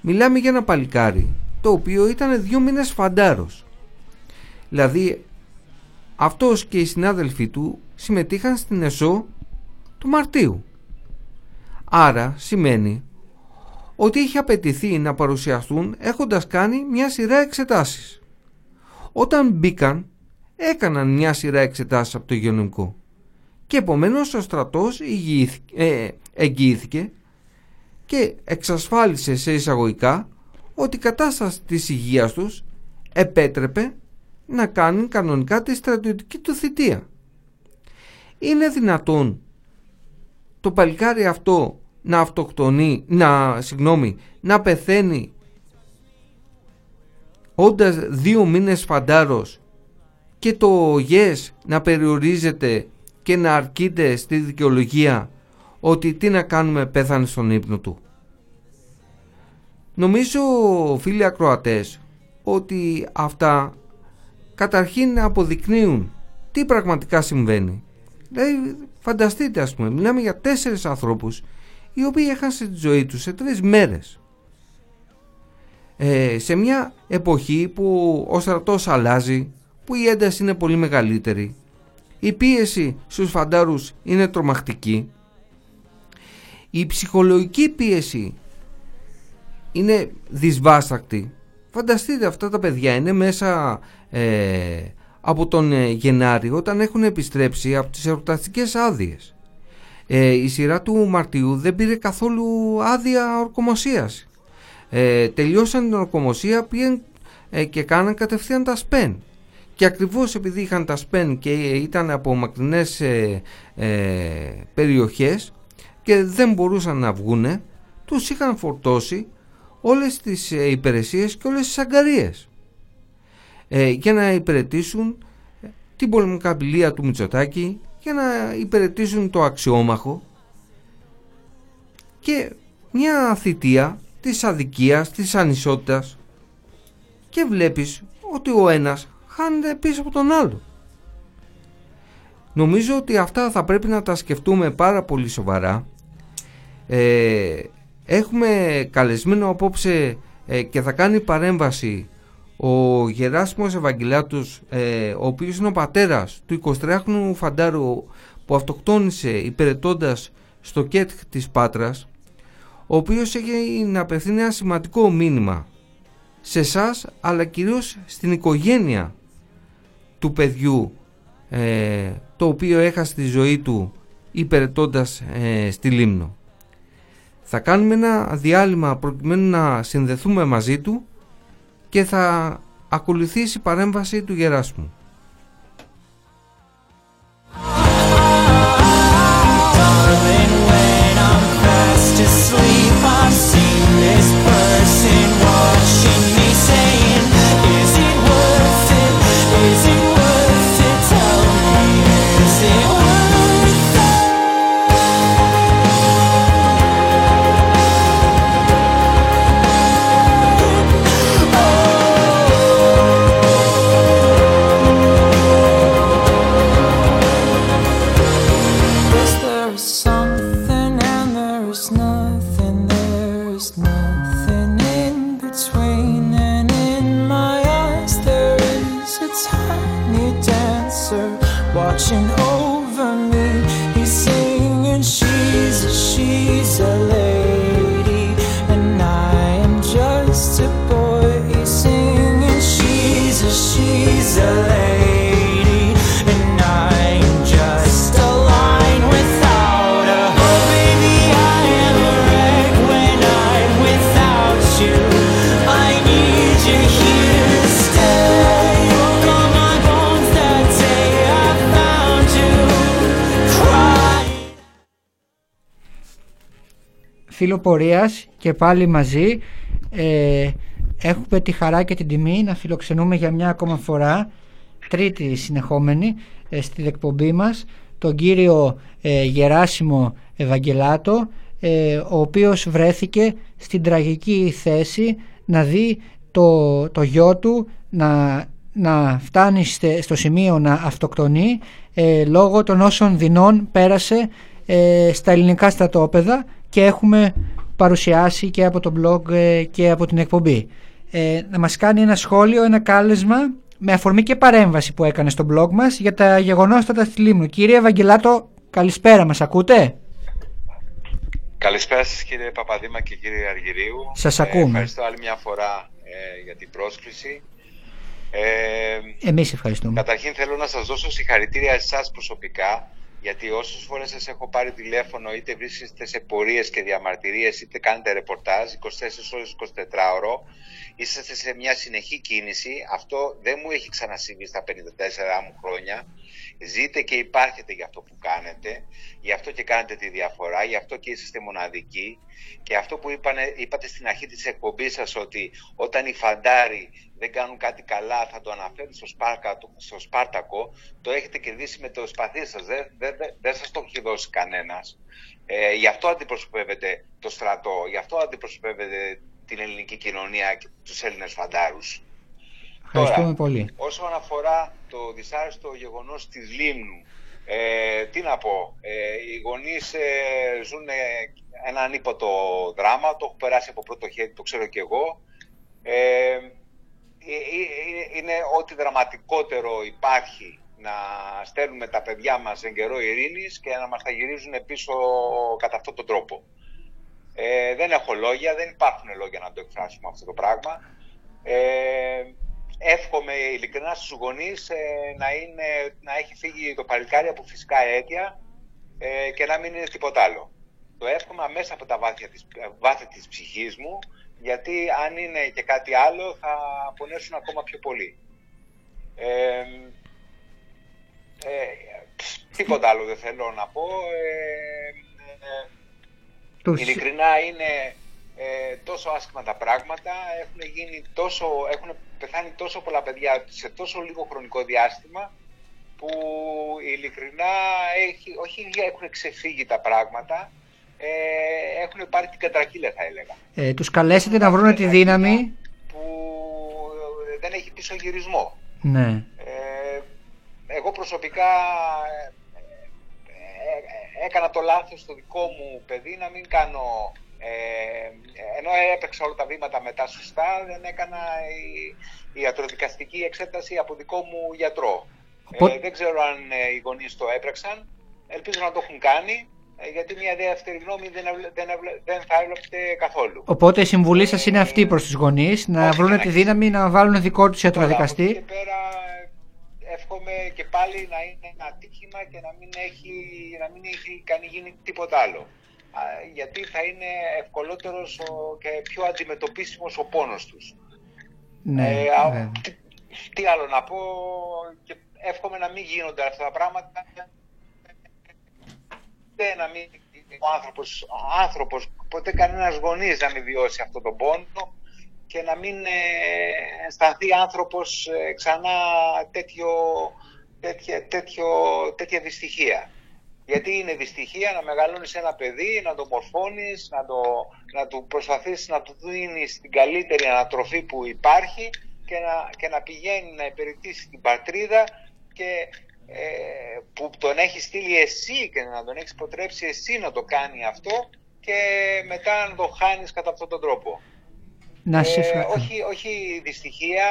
Μιλάμε για ένα παλικάρι το οποίο ήταν δύο μήνες φαντάρος. Δηλαδή αυτός και οι συνάδελφοί του συμμετείχαν στην ΕΣΟ του Μαρτίου. Άρα σημαίνει ότι είχε απαιτηθεί να παρουσιαστούν έχοντας κάνει μια σειρά εξετάσεις. Όταν μπήκαν έκαναν μια σειρά εξετάσεις από το υγειονομικό και επομένως ο στρατός ε, εγγυήθηκε και εξασφάλισε σε εισαγωγικά ότι η κατάσταση της υγείας τους επέτρεπε να κάνουν κανονικά τη στρατιωτική του θητεία. Είναι δυνατόν το παλικάρι αυτό να αυτοκτονεί, να, συγγνώμη, να πεθαίνει όντας δύο μήνες φαντάρος και το yes να περιορίζεται και να αρκείται στη δικαιολογία ότι τι να κάνουμε πέθανε στον ύπνο του. Νομίζω φίλοι ακροατές ότι αυτά καταρχήν αποδεικνύουν τι πραγματικά συμβαίνει. Δηλαδή φανταστείτε ας πούμε μιλάμε για τέσσερις ανθρώπους οι οποίοι έχασαν τη ζωή τους σε τρεις μέρες. Ε, σε μια εποχή που ο στρατός αλλάζει, που η ένταση είναι πολύ μεγαλύτερη, η πίεση στους φαντάρους είναι τρομακτική, η ψυχολογική πίεση είναι δυσβάστακτη. Φανταστείτε αυτά τα παιδιά είναι μέσα ε, από τον ε, Γενάρη όταν έχουν επιστρέψει από τις ερωταστικές άδειες. Ε, η σειρά του Μαρτίου δεν πήρε καθόλου άδεια ορκομοσίας. Ε, τελειώσαν την ορκομοσία, πήγαν ε, και κάναν κατευθείαν τα σπεν. Και ακριβώς επειδή είχαν τα σπεν και ήταν από μακρινές ε, περιοχές και δεν μπορούσαν να βγούνε, τους είχαν φορτώσει όλες τις υπηρεσίες και όλες τις αγκαρίες για να υπηρετήσουν την πολεμικabilia του Μητσοτάκη για να υπηρετήσουν το αξιόμαχο και μια θητεία της αδικίας, της ανισότητας και βλέπεις ότι ο ένας χάνεται πίσω από τον άλλο. Νομίζω ότι αυτά θα πρέπει να τα σκεφτούμε πάρα πολύ σοβαρά. Ε, έχουμε καλεσμένο απόψε ε, και θα κάνει παρέμβαση ο Γεράσιμος Ευαγγελάτος, ε, ο οποίος είναι ο πατέρας του 23χρονου φαντάρου που αυτοκτόνησε υπηρετώντας στο ΚΕΤ της Πάτρας, ο οποίος έχει να απευθύνει ένα σημαντικό μήνυμα σε εσάς αλλά κυρίως στην οικογένεια του παιδιού ε, το οποίο έχασε τη ζωή του υπηρετώντας ε, στη Λίμνο. Θα κάνουμε ένα διάλειμμα προκειμένου να συνδεθούμε μαζί του και θα ακολουθήσει η παρέμβαση του Γεράσμου. Φίλο πορείας και πάλι μαζί. Ε, έχουμε τη χαρά και την τιμή να φιλοξενούμε για μια ακόμα φορά τρίτη συνεχόμενη ε, στη εκπομπή μας τον κύριο ε, Γεράσιμο Ευαγγελάτο ε, ο οποίος βρέθηκε στην τραγική θέση να δει το, το γιο του να, να φτάνει στο σημείο να αυτοκτονεί ε, λόγω των όσων δεινών πέρασε ε, στα ελληνικά στρατόπεδα και έχουμε παρουσιάσει και από το blog ε, και από την εκπομπή. Ε, να μας κάνει ένα σχόλιο, ένα κάλεσμα με αφορμή και παρέμβαση που έκανε στο blog μας για τα γεγονότα στη Λίμνου. Κύριε Ευαγγελάτο, καλησπέρα, μας ακούτε; Καλησπέρα σας κύριε Παπαδήμα και κύριε Αργυρίου. Σας ακούμε. ευχαριστώ άλλη μια φορά για την πρόσκληση. Ε, Εμείς ευχαριστούμε. Καταρχήν θέλω να σας δώσω συγχαρητήρια εσάς προσωπικά γιατί όσες φορές σας έχω πάρει τηλέφωνο είτε βρίσκεστε σε πορείες και διαμαρτυρίες είτε κάνετε ρεπορτάζ 24 ώρες 24 ώρο είσαστε σε μια συνεχή κίνηση. Αυτό δεν μου έχει ξανασύμβει στα 54 μου χρόνια. Ζείτε και υπάρχετε για αυτό που κάνετε γι' αυτό και κάνετε τη διαφορά γι' αυτό και είσαστε μοναδικοί. Και αυτό που είπανε, είπατε στην αρχή της εκπομπής σας ότι όταν οι φαντάροι δεν κάνουν κάτι καλά θα το αναφέρουν στο, Σπάρκα, στο Σπάρτακο. Το έχετε κερδίσει με το σπαθί σας. Δεν, δεν, δεν σας το έχει δώσει κανένας. Ε, γι' αυτό αντιπροσωπεύετε το στρατό γι' αυτό αντιπροσωπεύετε την ελληνική κοινωνία και τους Έλληνες φαντάρους Ευχαριστούμε Τώρα, πολύ. Όσον αφορά το δυσάρεστο γεγονός της Λίμνου, ε, τι να πω, ε, οι γονείς ε, ζουν ένα ανίποτο δράμα, το έχω περάσει από πρώτο χέρι, το ξέρω και εγώ. Ε, ε, ε, είναι ό,τι δραματικότερο υπάρχει να στέλνουμε τα παιδιά μας εν καιρό ειρήνης και να μας τα γυρίζουν πίσω κατά αυτόν τον τρόπο. Ε, δεν έχω λόγια, δεν υπάρχουν λόγια να το εκφράσουμε αυτό το πράγμα. Ε, εύχομαι ειλικρινά στους γονείς ε, να, είναι, να έχει φύγει το παλικάρι από φυσικά αίτια ε, και να μην είναι τίποτα άλλο. Το εύχομαι μέσα από τα βάθη της, βάθη της ψυχής μου, γιατί αν είναι και κάτι άλλο θα πονέσουν ακόμα πιο πολύ. Ε, τίποτα άλλο δεν θέλω να πω. Ειλικρινά είναι ε, τόσο άσχημα τα πράγματα, έχουν, γίνει τόσο, έχουν πεθάνει τόσο πολλά παιδιά σε τόσο λίγο χρονικό διάστημα που ειλικρινά έχει, όχι έχουν ξεφύγει τα πράγματα, ε, έχουν πάρει την κατρακύλα θα έλεγα. Ε, τους καλέσετε να βρουν τη δύναμη που δεν έχει πίσω γυρισμό. Ναι. Ε, εγώ προσωπικά ε, ε, έκανα το λάθος στο δικό μου παιδί να μην κάνω ε, ενώ έπαιξα όλα τα βήματα μετά σωστά, δεν έκανα η, η ιατροδικαστική εξέταση από δικό μου γιατρό. Ε, δεν ξέρω αν ε, οι γονείς το έπρεξαν. Ελπίζω να το έχουν κάνει, ε, γιατί μια δεύτερη γνώμη δεν, δεν, δεν θα έβλεπτε καθόλου. Οπότε η συμβουλή σας είναι αυτή προς τους γονείς, να βρουν τη δύναμη να βάλουν δικό τους ιατροδικαστή. Και πέρα εύχομαι και πάλι να είναι ένα ατύχημα και να μην έχει, να μην έχει κάνει γίνει τίποτα άλλο. Γιατί θα είναι ευκολότερος και πιο αντιμετωπίσιμος ο πόνος τους. Ναι, ε, τι, άλλο να πω και εύχομαι να μην γίνονται αυτά τα πράγματα. Να μην ο άνθρωπος, άνθρωπος ποτέ κανένας γονείς να μην βιώσει αυτό τον πόνο και να μην ε, αισθανθεί άνθρωπος ε, ξανά τέτοιο, τέτοια, τέτοιο, τέτοια δυστυχία. Γιατί είναι δυστυχία να μεγαλώνεις ένα παιδί, να το μορφώνεις, να, το, να του προσπαθείς να του δίνεις την καλύτερη ανατροφή που υπάρχει και να, και να πηγαίνει να υπηρετήσει την πατρίδα και ε, που τον έχεις στείλει εσύ και να τον έχεις προτρέψει εσύ να το κάνει αυτό και μετά να το χάνεις κατά αυτόν τον τρόπο. Να σε ε, όχι, όχι δυστυχία,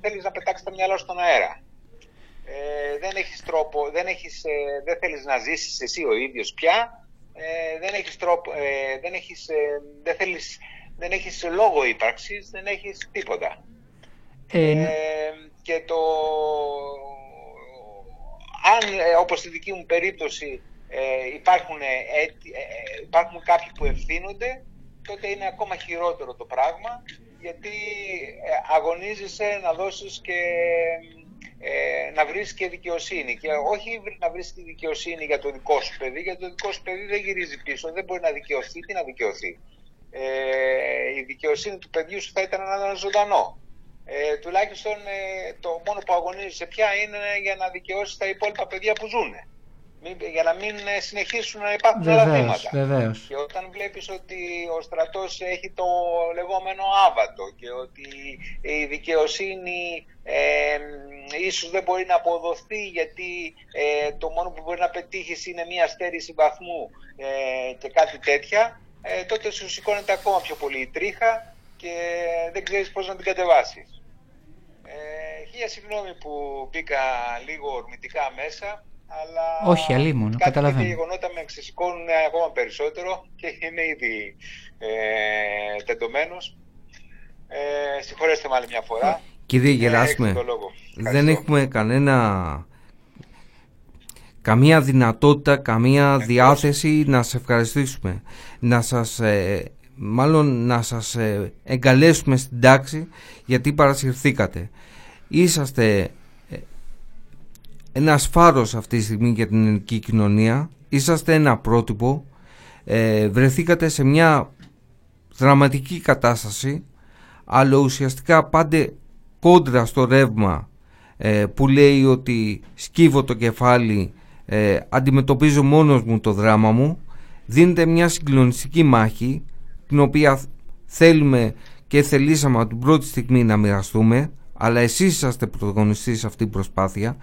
θέλεις να πετάξεις τα μυαλά στον αέρα. Ε, δεν έχεις τρόπο, δεν, έχεις, ε, δεν θέλεις να ζήσεις εσύ ο ίδιος πια, ε, δεν έχεις τρόπο, ε, δεν, έχεις, ε, δεν, θέλεις, δεν έχεις λόγο ύπαρξης, δεν έχεις τίποτα. και το, αν όπως στη δική μου περίπτωση υπάρχουν, υπάρχουν κάποιοι που ευθύνονται, τότε είναι ακόμα χειρότερο το πράγμα, γιατί αγωνίζεσαι να δώσεις και ε, να βρεις και δικαιοσύνη. Και όχι να βρεις τη δικαιοσύνη για το δικό σου παιδί, γιατί το δικό σου παιδί δεν γυρίζει πίσω, δεν μπορεί να δικαιωθεί. Τι να δικαιωθεί; Ε, η δικαιοσύνη του παιδιού σου θα ήταν να είναι ζωντανό. Ε, τουλάχιστον ε, το μόνο που αγωνίζεσαι πια είναι για να δικαιώσεις τα υπόλοιπα παιδιά που ζουν για να μην ε, συνεχίσουν να υπάρχουν βεβαίως, άλλα θύματα. Βεβαίως. Και όταν βλέπεις ότι ο στρατός έχει το λεγόμενο άβατο και ότι η δικαιοσύνη ε, ίσως δεν μπορεί να αποδοθεί γιατί ε, το μόνο που μπορεί να πετύχεις είναι μια στέρηση βαθμού ε, και κάτι τέτοια, ε, τότε σου σηκώνεται ακόμα πιο πολύ η τρίχα και δεν ξέρεις πώς να την κατεβάσεις. Ε, χίλια συγγνώμη που μπήκα λίγο ορμητικά μέσα. Αλλά Όχι, αλίμονο, κάτι καταλαβαίνω. Κάτι γεγονότα με ξεσηκώνουν ακόμα περισσότερο και είμαι ήδη ε, τεντωμένος. Ε, συγχωρέστε με άλλη μια φορά. Κύριε Ε, Γεράσιμε, έχετε το λόγο. δεν Ευχαριστώ. έχουμε κανένα καμία δυνατότητα, καμία διάθεση να σε ευχαριστήσουμε. Να σας, ε, μάλλον να σας ε, εγκαλέσουμε στην τάξη γιατί παρασυρθήκατε. Είσαστε ε, ένας φάρος αυτή τη στιγμή για την ελληνική κοινωνία. Είσαστε ένα πρότυπο. Ε, βρεθήκατε σε μια δραματική κατάσταση αλλά ουσιαστικά πάντε κόντρα στο ρεύμα ε, που λέει ότι σκύβω το κεφάλι ε, αντιμετωπίζω μόνος μου το δράμα μου δίνεται μια συγκλονιστική μάχη την οποία θέλουμε και θελήσαμε από την πρώτη στιγμή να μοιραστούμε αλλά εσείς είσαστε πρωταγωνιστής σε αυτή την προσπάθεια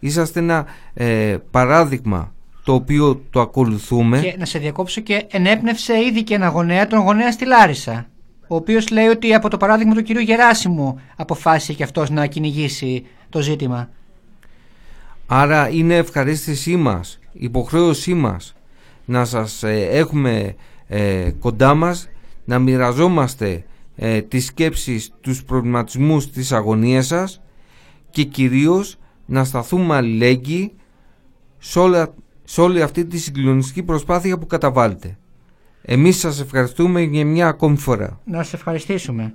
είσαστε ένα ε, παράδειγμα το οποίο το ακολουθούμε Και να σε διακόψω και ενέπνευσε ήδη και ένα γονέα, τον γονέα στη Λάρισα. Ο οποίος λέει ότι από το παράδειγμα του κυρίου Γεράσιμου αποφάσισε και αυτός να κυνηγήσει το ζήτημα. Άρα είναι ευχαρίστησή μας, υποχρέωσή μας να σας ε, έχουμε ε, κοντά μας, να μοιραζόμαστε ε, τις σκέψεις, τους προβληματισμούς, τις αγωνίες σας και κυρίως να σταθούμε αλληλέγγυοι σε, όλα, σε όλη αυτή τη συγκλονιστική προσπάθεια που καταβάλλετε. Εμείς σας ευχαριστούμε για μια ακόμη φορά. Να σε ευχαριστήσουμε.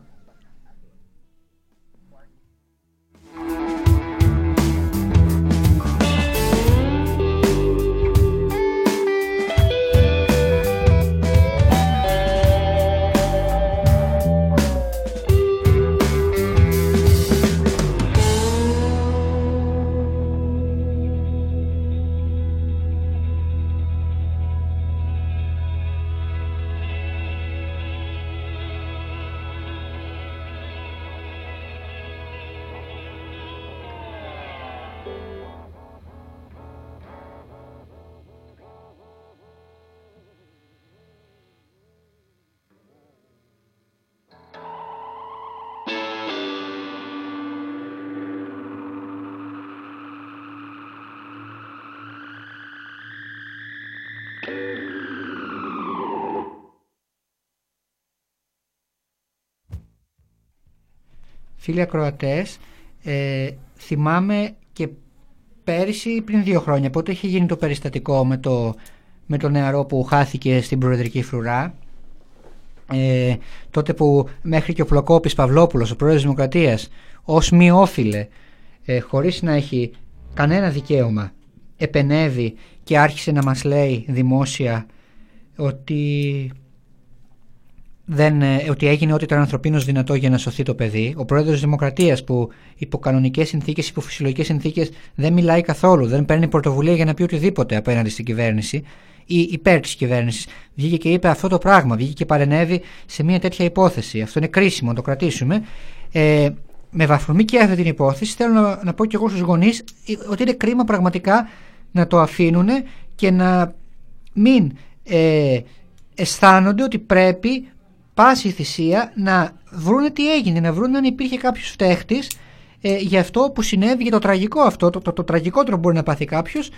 Φίλοι ακροατές, ε, θυμάμαι και πέρυσι πριν δύο χρόνια πότε είχε γίνει το περιστατικό με το, με το νεαρό που χάθηκε στην Προεδρική Φρουρά. Ε, τότε που μέχρι και ο Πλοκόπης Παυλόπουλος, ο πρόεδρος της Δημοκρατίας ως μη όφιλε ε, χωρίς να έχει κανένα δικαίωμα επενεύει και άρχισε να μας λέει δημόσια ότι δεν, ε, ότι έγινε ό,τι ήταν ανθρωπίνως δυνατό για να σωθεί το παιδί. Ο πρόεδρος της Δημοκρατίας που υπό κανονικές συνθήκες, υπό φυσιολογικές συνθήκες δεν μιλάει καθόλου, δεν παίρνει πρωτοβουλία για να πει οτιδήποτε απέναντι στην κυβέρνηση ή υπέρ της κυβέρνησης. Βγήκε και είπε αυτό το πράγμα, βγήκε και παρενέβη σε μια τέτοια υπόθεση. Αυτό είναι κρίσιμο, να το κρατήσουμε. Ε, με βαθμομή και αυτή την υπόθεση θέλω να, να πω και εγώ στους γονείς ε, ότι είναι κρίμα πραγματικά να το αφήνουν και να μην ε, αισθάνονται ότι πρέπει πάση θυσία να βρούνε τι έγινε, να βρούνε αν υπήρχε κάποιος φταίχτης ε, για αυτό που συνέβη, για το τραγικό αυτό, το, το, το τραγικότερο μπορεί να πάθει κάποιος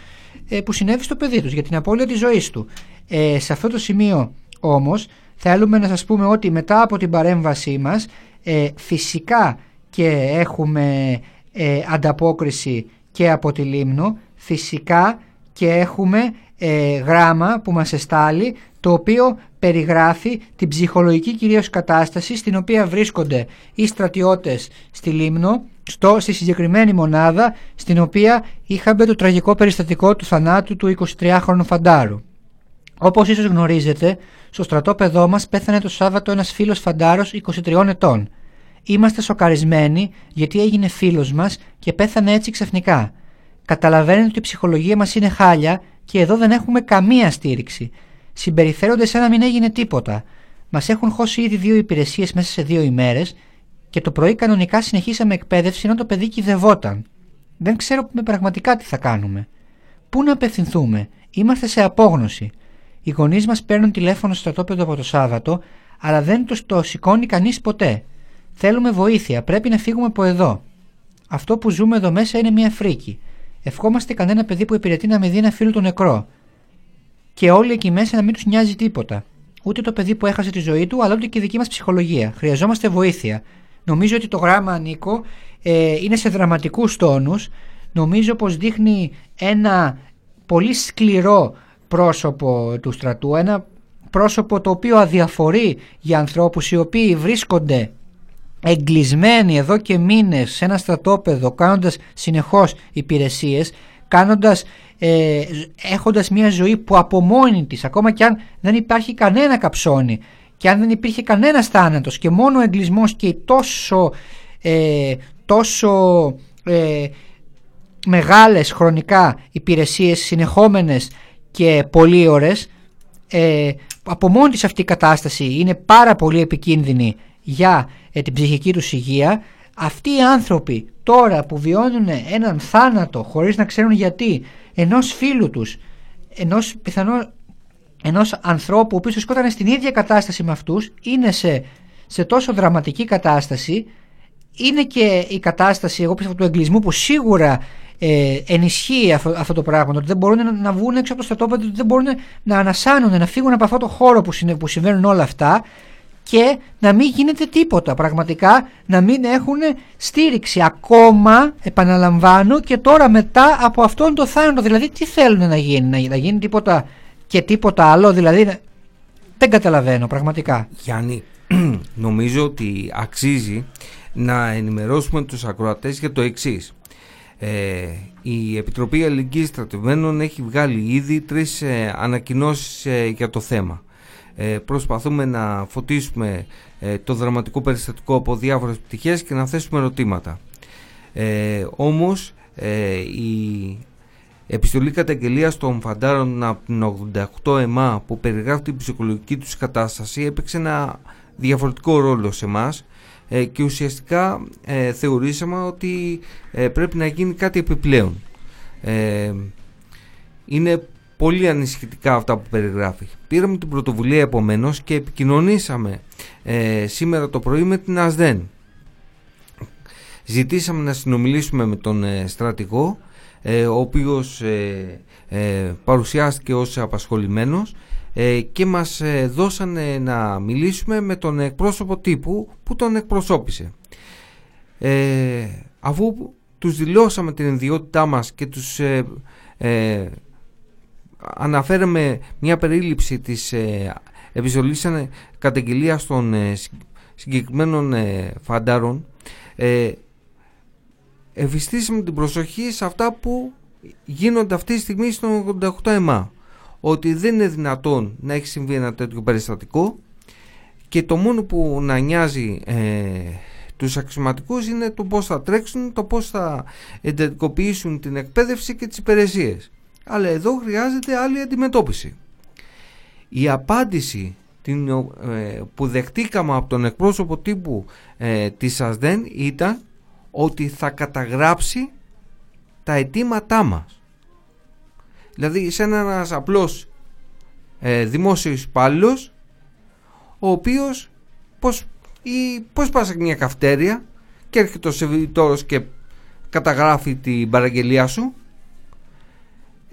ε, που συνέβη στο παιδί τους, για την απώλεια της ζωής του. Ε, σε αυτό το σημείο όμως θέλουμε να σας πούμε ότι μετά από την παρέμβασή μας ε, φυσικά και έχουμε ε, ανταπόκριση και από τη Λίμνο, φυσικά και έχουμε ε, γράμμα που μας εστάλει το οποίο περιγράφει την ψυχολογική κυρίως κατάσταση στην οποία βρίσκονται οι στρατιώτες στη Λίμνο, στο, στη συγκεκριμένη μονάδα στην οποία είχαμε το τραγικό περιστατικό του θανάτου του 23χρονου Φαντάρου. Όπως ίσως γνωρίζετε, στο στρατόπεδό μας πέθανε το Σάββατο ένας φίλος Φαντάρος 23 ετών. Είμαστε σοκαρισμένοι γιατί έγινε φίλος μας και πέθανε έτσι ξαφνικά. Καταλαβαίνετε ότι η ψυχολογία μας είναι χάλια και εδώ δεν έχουμε καμία στήριξη. Συμπεριφέρονται σαν να μην έγινε τίποτα. Μας έχουν χώσει ήδη δύο υπηρεσίες μέσα σε δύο ημέρες και το πρωί κανονικά συνεχίσαμε εκπαίδευση ενώ το παιδί κυδευόταν. Δεν ξέρουμε πραγματικά τι θα κάνουμε. Πού να απευθυνθούμε, είμαστε σε απόγνωση. Οι γονείς μας παίρνουν τηλέφωνο στο στρατόπεδο από το Σάββατο, αλλά δεν τους το σηκώνει κανείς ποτέ. Θέλουμε βοήθεια, πρέπει να φύγουμε από εδώ. Αυτό που ζούμε εδώ μέσα είναι μια φρίκη. Ευχόμαστε κανένα παιδί που υπηρετεί να με δει ένα φίλο του νεκρό. Και όλοι εκεί μέσα να μην τους νοιάζει τίποτα. Ούτε το παιδί που έχασε τη ζωή του, αλλά ούτε και η δική μας ψυχολογία. Χρειαζόμαστε βοήθεια. Νομίζω ότι το γράμμα, Νίκο, ε, είναι σε δραματικούς τόνους. Νομίζω πως δείχνει ένα πολύ σκληρό πρόσωπο του στρατού, ένα πρόσωπο το οποίο αδιαφορεί για ανθρώπους οι οποίοι βρίσκονται εγκλισμένοι εδώ και μήνες σε ένα στρατόπεδο κάνοντας συνεχώς υπηρεσίες, κάνοντας, ε, έχοντας μια ζωή που από μόνη της, ακόμα και αν δεν υπάρχει κανένα καψόνι και αν δεν υπήρχε κανένα θάνατος και μόνο ο εγκλισμός και τόσο, ε, τόσο ε, μεγάλες χρονικά υπηρεσίες συνεχόμενες και πολύ ώρες ε, από μόνη της αυτή η κατάσταση είναι πάρα πολύ επικίνδυνη για ε, την ψυχική τους υγεία. Αυτοί οι άνθρωποι τώρα που βιώνουν έναν θάνατο χωρίς να ξέρουν γιατί ενός φίλου τους ενός πιθανό ενός ανθρώπου ο οποίος βρισκόταν στην ίδια κατάσταση με αυτούς είναι σε, σε τόσο δραματική κατάσταση είναι και η κατάσταση εγώ πιστεύω του εγκλισμού που σίγουρα ε, ενισχύει αυτό, αυτό το πράγμα. Ότι δεν μπορούν να, να βγουν έξω από το στρατόπεδο, ότι δεν μπορούν να ανασάνουν, να φύγουν από αυτό το χώρο που, που συμβαίνουν όλα αυτά και να μην γίνεται τίποτα. Πραγματικά να μην έχουν στήριξη. Ακόμα, επαναλαμβάνω, και τώρα μετά από αυτόν το θάνατο. Δηλαδή, τι θέλουν να γίνει, να, γίνει τίποτα και τίποτα άλλο; Δηλαδή, δεν καταλαβαίνω πραγματικά. Γιάννη, νομίζω ότι αξίζει να ενημερώσουμε τους ακροατές για το εξής. Ε, η Επιτροπή Αλληλεγγύης Στρατευμένων έχει βγάλει ήδη τρεις ε, ανακοινώσεις ε, για το θέμα. Ε, προσπαθούμε να φωτίσουμε ε, το δραματικό περιστατικό από διάφορες πτυχές και να θέσουμε ερωτήματα. Ε, όμως η επιστολή καταγγελίας των φαντάρων από την 88 ΕΜΑ που περιγράφει την ψυχολογική τους κατάσταση έπαιξε ένα διαφορετικό ρόλο σε μας ε, και ουσιαστικά ε, θεωρήσαμε ότι ε, πρέπει να γίνει κάτι επιπλέον. είναι πολύ ανησυχητικά αυτά που περιγράφει. Πήραμε την πρωτοβουλία επομένως και επικοινωνήσαμε σήμερα το πρωί με την ΑΣΔΕΝ. Ζητήσαμε να συνομιλήσουμε με τον στρατηγό ο οποίος παρουσιάστηκε ως απασχολημένος ε, και μας ε, δώσανε να μιλήσουμε με τον εκπρόσωπο τύπου που τον εκπροσώπησε. Ε, αφού τους δηλώσαμε την ιδιότητά μας και τους ε, ε αναφέραμε μια περίληψη της ε, επιστολής καταγγελίας των συγκεκριμένων φαντάρων ε, ευιστήσαμε την προσοχή σε αυτά που γίνονται αυτή τη στιγμή στον 88 ΕΜΑ ότι δεν είναι δυνατόν να έχει συμβεί ένα τέτοιο περιστατικό και το μόνο που να νοιάζει ε, τους αξιωματικούς είναι το πώς θα τρέξουν, το πώς θα εντατικοποιήσουν την εκπαίδευση και τις υπηρεσίες. Αλλά εδώ χρειάζεται άλλη αντιμετώπιση. Η απάντηση την, ε, που δεχτήκαμε από τον εκπρόσωπο τύπου ε, της ΑΣΔΕΝ ήταν ότι θα καταγράψει τα αιτήματά μας. Δηλαδή σε ένας απλός ε, δημόσιος υπάλληλος, ο οποίος πώς, ή, πώς πας σε μια καυτέρια και έρχεται ο σεβιτόρος και καταγράφει την παραγγελία σου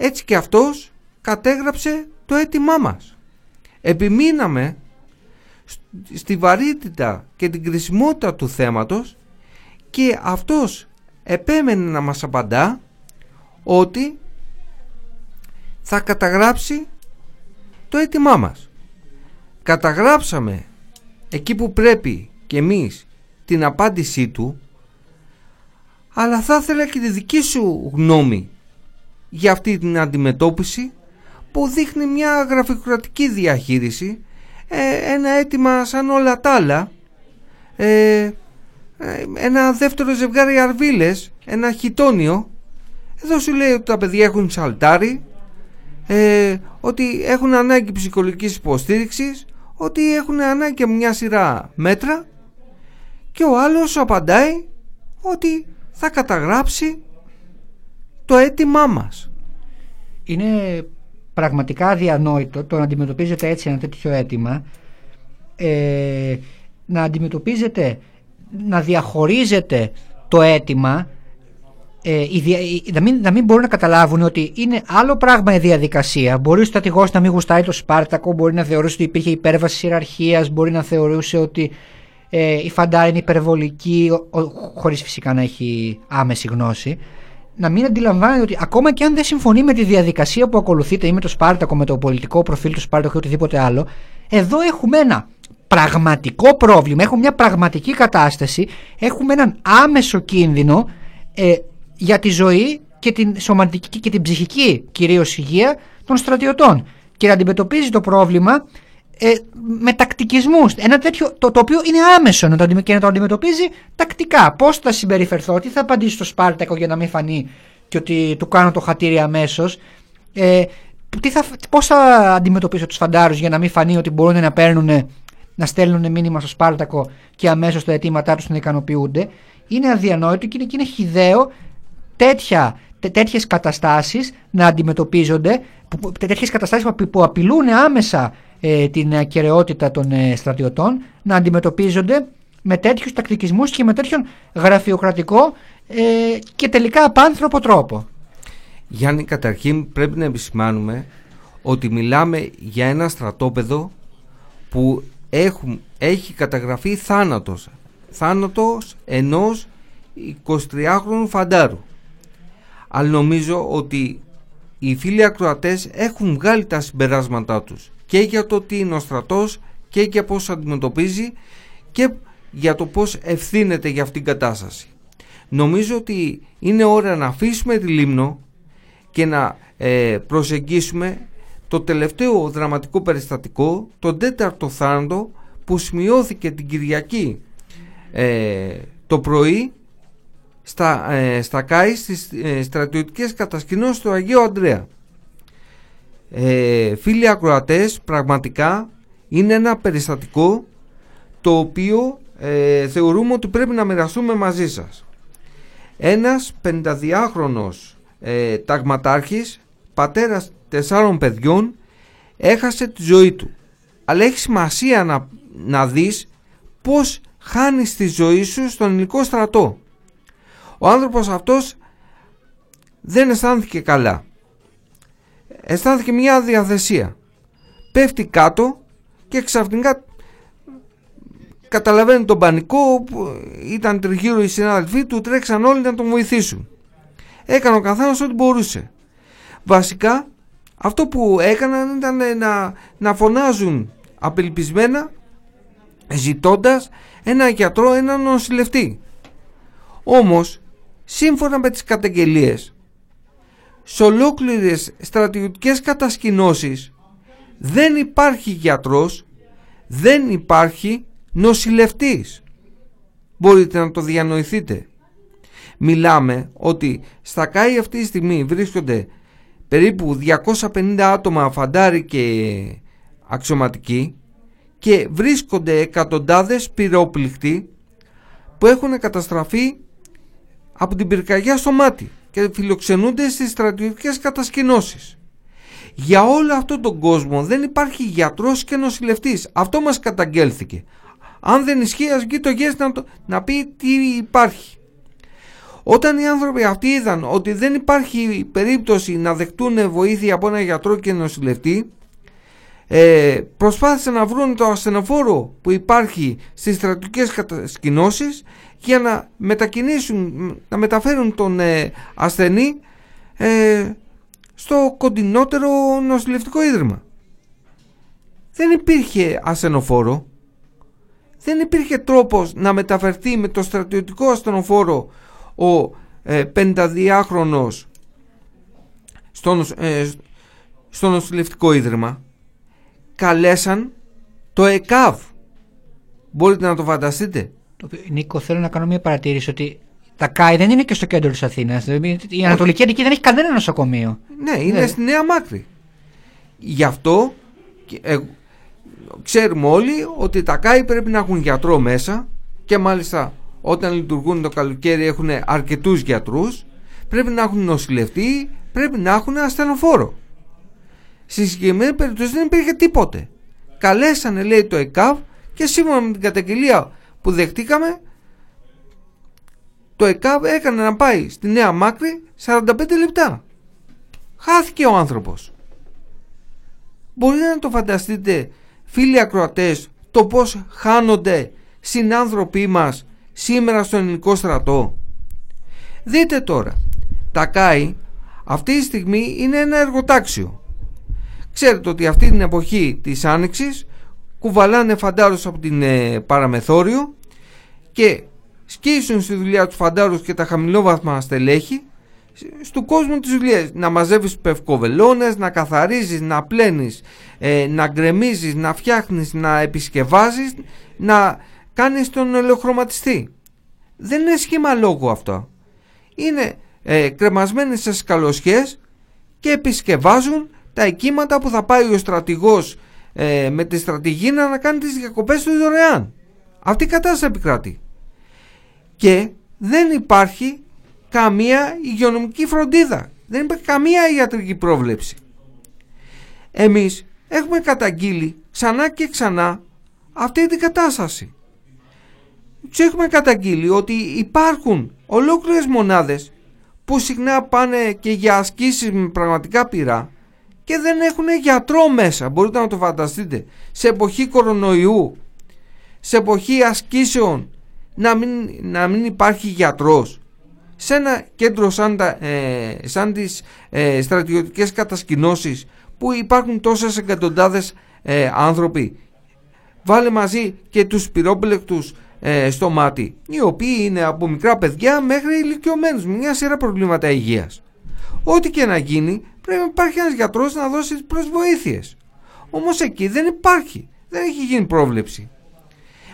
έτσι και αυτός κατέγραψε το αίτημά μας επιμείναμε στη βαρύτητα και την κρισιμότητα του θέματος και αυτός επέμενε να μας απαντά ότι θα καταγράψει το αίτημά μας. καταγράψαμε εκεί που πρέπει και εμείς την απάντησή του αλλά θα ήθελα και τη δική σου γνώμη για αυτή την αντιμετώπιση που δείχνει μια γραφειοκρατική διαχείριση ε, ένα αίτημα σαν όλα τα άλλα. Ε, ε, ένα δεύτερο ζευγάρι αρβίλες ένα χιτόνιο. Εδώ σου λέει ότι τα παιδιά έχουν σαλτάρι ε, ότι έχουν ανάγκη ψυχολογικής υποστήριξης ότι έχουν ανάγκη μια σειρά μέτρα. Και ο άλλος απαντάει ότι θα καταγράψει το αίτημά μας. Είναι πραγματικά αδιανόητο το να αντιμετωπίζετε έτσι ένα τέτοιο αίτημα ε, να αντιμετωπίζετε να διαχωρίζετε το αίτημα ε, να, μην, να μην μπορούν να καταλάβουν ότι είναι άλλο πράγμα η διαδικασία. Μπορεί ο στρατηγός να μην γουστάει το Σπάρτακο, μπορεί να θεωρούσε ότι υπήρχε υπέρβαση ιεραρχίας, μπορεί να θεωρούσε ότι ε, η φαντάρα είναι υπερβολική, χωρίς φυσικά να έχει άμεση γνώση. Να μην αντιλαμβάνεται ότι ακόμα και αν δεν συμφωνεί με τη διαδικασία που ακολουθείτε ή με το Σπάρτακο, με το πολιτικό προφίλ του Σπάρτακο ή οτιδήποτε άλλο, εδώ έχουμε ένα πραγματικό πρόβλημα, έχουμε μια πραγματική κατάσταση, έχουμε έναν άμεσο κίνδυνο ε, για τη ζωή και την σωματική και την ψυχική κυρίως υγεία των στρατιωτών. Και να αντιμετωπίζει το πρόβλημα ε, με τακτικισμούς. Ένα τέτοιο το, το οποίο είναι άμεσο να το, και να το αντιμετωπίζει τακτικά. Πώς θα συμπεριφερθώ, τι θα απαντήσει στο Σπάρτακο για να μην φανεί και ότι του κάνω το χατήρι αμέσως. Ε, τι θα, πώς θα αντιμετωπίσω τους φαντάρους για να μην φανεί ότι μπορούν να παίρνουν να στέλνουν μήνυμα στο Σπάρτακο και αμέσως τα αιτήματά τους να ικανοποιούνται. Είναι αδιανόητο και είναι, και είναι χιδαίο τέτοια, τέτοιες καταστάσεις να αντιμετωπίζονται, τέτοιες καταστάσεις που απειλούν άμεσα ε, την ακαιρεότητα των ε, στρατιωτών να αντιμετωπίζονται με τέτοιους τακτικισμούς και με τέτοιον γραφειοκρατικό ε, και τελικά απάνθρωπο τρόπο. Γιάννη, καταρχήν πρέπει να επισημάνουμε ότι μιλάμε για ένα στρατόπεδο που έχουν, έχει καταγραφεί θάνατος. Θάνατος ενός 23χρονου φαντάρου αλλά νομίζω ότι οι φίλοι ακροατές έχουν βγάλει τα συμπεράσματά τους και για το τι είναι ο στρατός και για πώς αντιμετωπίζει και για το πώς ευθύνεται για αυτήν την κατάσταση. Νομίζω ότι είναι ώρα να αφήσουμε τη Λίμνο και να ε, προσεγγίσουμε το τελευταίο δραματικό περιστατικό, τον τέταρτο θάνατο που σημειώθηκε την Κυριακή ε, το πρωί στα, ε, στα ΚΑΙ στις ε, στρατιωτικές κατασκηνώσεις του Αγίου Αντρέα. Ε, φίλοι ακροατές, πραγματικά είναι ένα περιστατικό το οποίο ε, θεωρούμε ότι πρέπει να μοιραστούμε μαζί σας. Ένας 52χρονος ε, ταγματάρχης, πατέρας τεσσάρων παιδιών, έχασε τη ζωή του. Αλλά έχει σημασία να, να δεις πώς χάνεις τη ζωή σου στον ελληνικό στρατό. Ο άνθρωπος αυτός δεν αισθάνθηκε καλά. Αισθάνθηκε μια διαθεσία. Πέφτει κάτω και ξαφνικά καταλαβαίνει τον πανικό που ήταν τριγύρω οι συνάδελφοί του τρέξαν όλοι να τον βοηθήσουν. Έκανε ο καθένας ό,τι μπορούσε. Βασικά αυτό που έκαναν ήταν να, να φωνάζουν απελπισμένα ζητώντας ένα γιατρό, έναν νοσηλευτή. Όμως σύμφωνα με τις καταγγελίες. Σε ολόκληρες στρατιωτικές κατασκηνώσεις δεν υπάρχει γιατρός δεν υπάρχει νοσηλευτής. Μπορείτε να το διανοηθείτε. Μιλάμε ότι στα ΚΑΙ αυτή τη στιγμή βρίσκονται περίπου 250 άτομα φαντάρι και αξιωματικοί και βρίσκονται εκατοντάδες πυρόπληκτοι που έχουν καταστραφεί από την πυρκαγιά στο μάτι και φιλοξενούνται στις στρατιωτικές κατασκηνώσεις. Για όλο αυτόν τον κόσμο δεν υπάρχει γιατρός και νοσηλευτής. Αυτό μας καταγγέλθηκε. Αν δεν ισχύει ας βγει το ΓΕΣ να, να πει τι υπάρχει. Όταν οι άνθρωποι αυτοί είδαν ότι δεν υπάρχει περίπτωση να δεχτούν βοήθεια από ένα γιατρό και νοσηλευτή ε, προσπάθησαν να βρουν το ασθενοφόρο που υπάρχει στις στρατιωτικές κατασκηνώσεις για να μετακινήσουν, να μεταφέρουν τον ε, ασθενή ε, στο κοντινότερο νοσηλευτικό ίδρυμα. δεν υπήρχε ασθενοφόρο. Δεν υπήρχε τρόπος να μεταφερθεί με το στρατιωτικό ασθενοφόρο ο ε, 52χρονος στο, ε, στο νοσηλευτικό ίδρυμα. Καλέσαν το ΕΚΑΒ. Μπορείτε να το φανταστείτε. Νίκο, θέλω να κάνω μια παρατήρηση ότι τα ΚΑΙ δεν είναι και στο κέντρο της Αθήνας. Η Ανατολική Αττική δεν έχει κανένα νοσοκομείο. Ναι, είναι ναι. στη Νέα Μάκρη. Γι' αυτό ε, ξέρουμε όλοι ότι τα ΚΑΙ πρέπει να έχουν γιατρό μέσα και μάλιστα όταν λειτουργούν το καλοκαίρι έχουν αρκετούς γιατρούς πρέπει να έχουν νοσηλευτή πρέπει να έχουν ασθενοφόρο στη συγκεκριμένη περίπτωση δεν υπήρχε τίποτε καλέσανε λέει το ΕΚΑΒ και σύμφωνα με την καταγγελία που δεχτήκαμε το ΕΚΑΒ έκανε να πάει στη Νέα Μάκρη 45 λεπτά. Χάθηκε ο άνθρωπος. Μπορείτε να το φανταστείτε φίλοι ακροατές το πως χάνονται συνάνθρωποι μας σήμερα στον ελληνικό στρατό. Δείτε τώρα τα ΚΑΙ αυτή τη στιγμή είναι ένα εργοτάξιο. Ξέρετε ότι αυτή την εποχή της Άνοιξης κουβαλάνε φαντάρους από την ε, παραμεθόριο και σκίσουν στη δουλειά τους φαντάρους και τα χαμηλόβαθμα στελέχη του κόσμου τις δουλειές να μαζεύεις πευκοβελώνες, να καθαρίζεις, να πλένεις, ε, να γκρεμίζεις, να φτιάχνεις, να επισκευάζεις, να κάνεις τον ελεοχρωματιστή. Δεν είναι σχήμα λόγου αυτό. Είναι ε, κρεμασμένοι σε σκαλωσιές και επισκευάζουν τα εκείματα που θα πάει ο στρατηγός ε, με τη στρατηγή να κάνει τις διακοπές του δωρεάν. Αυτή η κατάσταση επικράτει. Και δεν υπάρχει καμία υγειονομική φροντίδα. Δεν υπάρχει καμία ιατρική πρόβλεψη. Εμείς έχουμε καταγγείλει ξανά και ξανά αυτή την κατάσταση. Τους έχουμε καταγγείλει ότι υπάρχουν ολόκληρες μονάδες που συχνά πάνε και για ασκήσεις με πραγματικά πειρά και δεν έχουν γιατρό μέσα. Μπορείτε να το φανταστείτε. Σε εποχή κορονοϊού, σε εποχή ασκήσεων, να μην, να μην υπάρχει γιατρός. Σε ένα κέντρο σαν, τα, ε, σαν τις ε, στρατιωτικές κατασκηνώσεις που υπάρχουν τόσες εκατοντάδες ε, άνθρωποι. Βάλε μαζί και τους πυρόπλεκτους ε, στο μάτι, οι οποίοι είναι από μικρά παιδιά μέχρι ηλικιωμένους με μια σειρά προβλήματα υγείας. Ό,τι και να γίνει πρέπει να υπάρχει ένας γιατρός να δώσει τις προσβοήθειες. Όμως εκεί δεν υπάρχει, δεν έχει γίνει πρόβλεψη.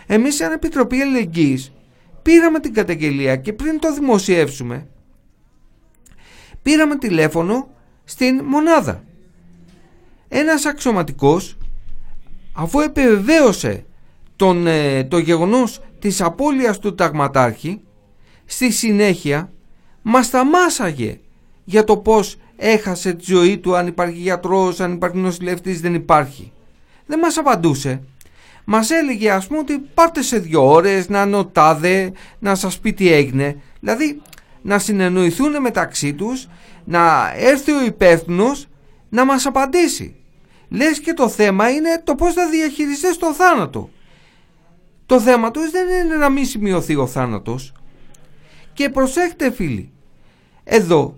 Εμείς σαν Επιτροπή Ελεγγύης πήραμε την καταγγελία και πριν το δημοσιεύσουμε πήραμε τηλέφωνο στην μονάδα. Ένας αξιωματικός αφού επιβεβαίωσε τον, ε, το γεγονός της απώλειας του ταγματάρχη στη συνέχεια μας τα μάσαγε για το πως έχασε τη ζωή του αν υπάρχει γιατρός, αν υπάρχει νοσηλευτής δεν υπάρχει δεν μας απαντούσε μας έλεγε ας πούμε ότι πάρτε σε δύο ώρες να νοτάδε να σας πει τι έγινε δηλαδή να συνεννοηθούν μεταξύ τους να έρθει ο υπεύθυνος να μας απαντήσει λες και το θέμα είναι το πως θα διαχειριστείς το θάνατο το θέμα τους δεν είναι να μην σημειωθεί ο θάνατος. Και προσέχτε φίλοι, εδώ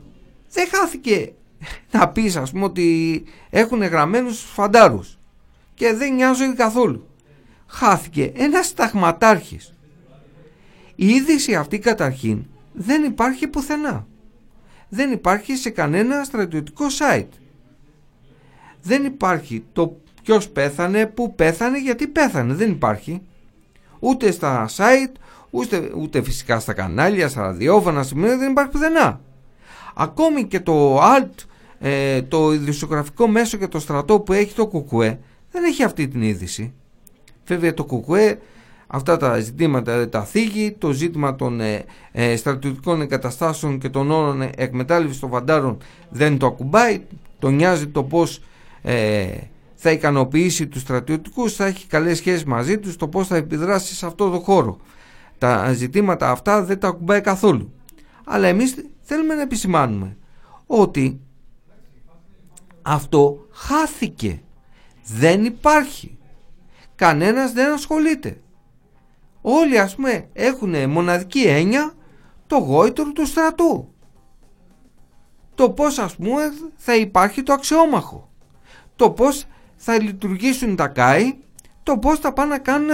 δεν χάθηκε να πεις ας πούμε ότι έχουν γραμμένους φαντάρους και δεν νοιάζονται καθόλου. Χάθηκε ένας ταγματάρχης. Η είδηση αυτή καταρχήν δεν υπάρχει πουθενά. Δεν υπάρχει σε κανένα στρατιωτικό site. Δεν υπάρχει το ποιος πέθανε, πού πέθανε, γιατί πέθανε. Δεν υπάρχει ούτε στα site, ούτε, ούτε φυσικά στα κανάλια, στα ραδιόφωνα, δεν υπάρχει πουθενά. Ακόμη και το alt, ε, το ειδησιογραφικό μέσο και το στρατό που έχει το κουκουέ, δεν έχει αυτή την είδηση. Βέβαια το κουκουέ αυτά τα ζητήματα τα θίγει, το ζήτημα των ε, ε, στρατιωτικών εγκαταστάσεων και των όρων εκμετάλλευσης των βαντάρων δεν το ακουμπάει, τον νοιάζει το πώς ε, θα ικανοποιήσει τους στρατιωτικούς, θα έχει καλές σχέσεις μαζί τους, το πώς θα επιδράσει σε αυτό το χώρο. Τα ζητήματα αυτά δεν τα ακουμπάει καθόλου. Αλλά εμείς θέλουμε να επισημάνουμε ότι αυτό χάθηκε. Δεν υπάρχει. Κανένας δεν ασχολείται. Όλοι ας πούμε έχουν μοναδική έννοια το γόητρο του στρατού. Το πώς ας πούμε θα υπάρχει το αξιόμαχο. Το πώς θα λειτουργήσουν τα ΚΑΙ το πώς θα πάνε να κάνουν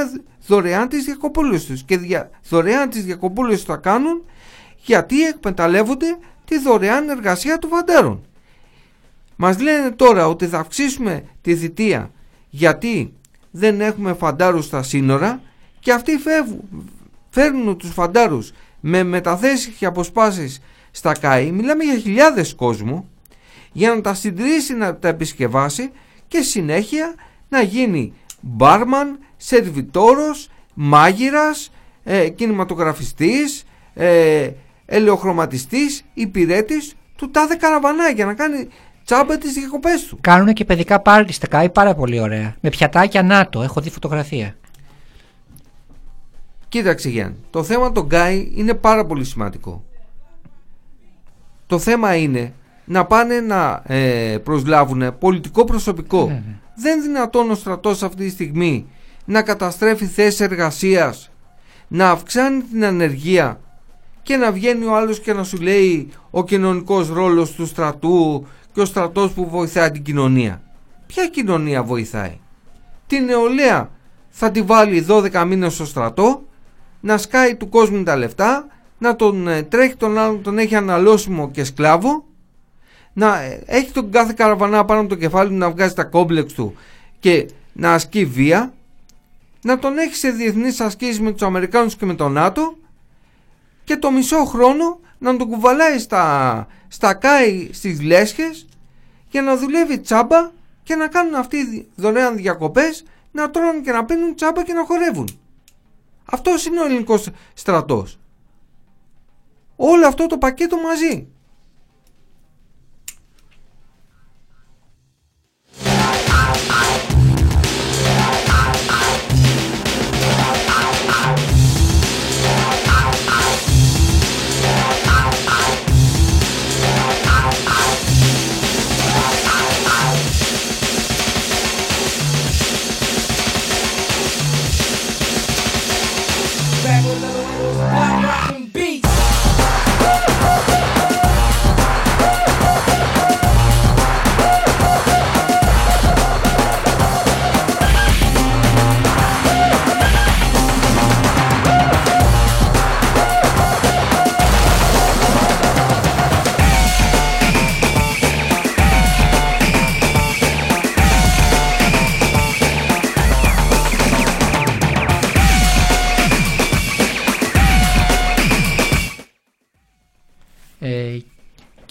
δωρεάν τις διακοπούλες τους και δια, δωρεάν τις διακοπούλες τους θα κάνουν γιατί εκμεταλλεύονται τη δωρεάν εργασία των φαντάρων. Μας λένε τώρα ότι θα αυξήσουμε τη θητεία γιατί δεν έχουμε φαντάρους στα σύνορα και αυτοί φεύγουν, φέρνουν τους φαντάρους με μεταθέσεις και αποσπάσεις στα ΚΑΗ, μιλάμε για χιλιάδες κόσμου, για να τα συντηρήσει, να τα επισκευάσει και συνέχεια να γίνει μπάρμαν, σερβιτόρος, μάγειρας, ε, κινηματογραφιστής, ε, ελαιοχρωματιστής, υπηρέτης του τάδε καραβανά για να κάνει τσάμπα τις διακοπές του. Κάνουν και παιδικά πάρτι στα ΚΑΗ πάρα πολύ ωραία. Με πιατάκια ΝΑΤΟ, έχω δει φωτογραφία. Κοίταξε Γιάννη, το θέμα των ΚΑΗ είναι πάρα πολύ σημαντικό. Το θέμα είναι να πάνε να ε, προσλάβουν πολιτικό προσωπικό. Ναι, ναι. Δεν είναι δυνατόν ο στρατός αυτή τη στιγμή να καταστρέφει θέσεις εργασίας, να αυξάνει την ανεργία και να βγαίνει ο άλλος και να σου λέει ο κοινωνικός ρόλος του στρατού και ο στρατός που βοηθάει την κοινωνία. Ποια κοινωνία βοηθάει; Την νεολαία θα τη βάλει 12 μήνες στο στρατό, να σκάει του κόσμου τα λεφτά, να τον ε, τρέχει τον άλλον, τον έχει αναλώσιμο και σκλάβο, να ε, έχει τον κάθε καραβανά πάνω από το κεφάλι του να βγάζει τα κόμπλεξ του και να ασκεί βία, να τον έχει σε διεθνείς ασκήσεις με τους Αμερικάνους και με τον ΝΑΤΟ και το μισό χρόνο να τον κουβαλάει στα, στα κάη στις λέσχες για να δουλεύει τσάμπα και να κάνουν αυτοί δωρεάν διακοπές να τρώνε και να πίνουν τσάμπα και να χορεύουν. Αυτός είναι ο ελληνικός στρατός. Όλο αυτό το πακέτο μαζί.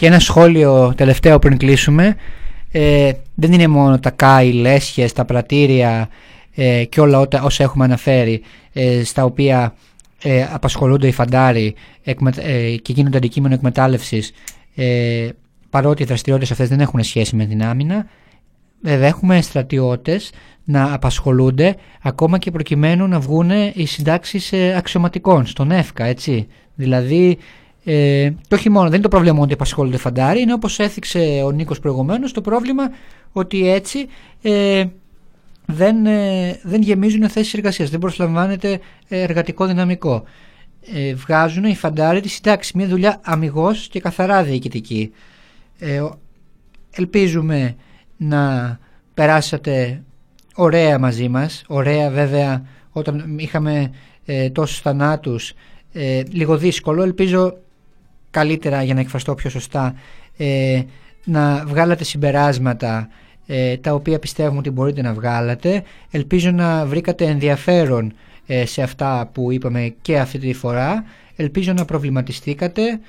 Και ένα σχόλιο τελευταίο πριν κλείσουμε. Ε, δεν είναι μόνο τα ΚΑΙ, λέσχες, τα πρατήρια ε, και όλα όσα έχουμε αναφέρει ε, στα οποία ε, απασχολούνται οι φαντάροι ε, και γίνονται αντικείμενο εκμετάλλευσης ε, παρότι οι δραστηριότητες αυτές δεν έχουν σχέση με την άμυνα. Βέβαια έχουμε στρατιώτες να απασχολούνται ακόμα και προκειμένου να βγουν οι συντάξεις αξιωματικών στον ΕΦΚΑ, έτσι. Δηλαδή ε, και όχι μόνο, δεν είναι το πρόβλημα ότι απασχολούνται φαντάρι, είναι όπως έθιξε ο Νίκος προηγουμένως το πρόβλημα ότι έτσι ε, δεν, ε, δεν γεμίζουν θέσεις εργασίας, δεν προσλαμβάνεται εργατικό δυναμικό. Ε, βγάζουν οι φαντάροι της συντάξη, μια δουλειά αμυγός και καθαρά διοικητική. Ε, ελπίζουμε να περάσατε ωραία μαζί μας, ωραία βέβαια όταν είχαμε ε, τόσους θανάτους, ε, λίγο δύσκολο, ελπίζω καλύτερα για να εκφραστώ πιο σωστά ε, να βγάλατε συμπεράσματα ε, τα οποία πιστεύουμε ότι μπορείτε να βγάλατε. Ελπίζω να βρήκατε ενδιαφέρον ε, σε αυτά που είπαμε και αυτή τη φορά. Ελπίζω να προβληματιστήκατε.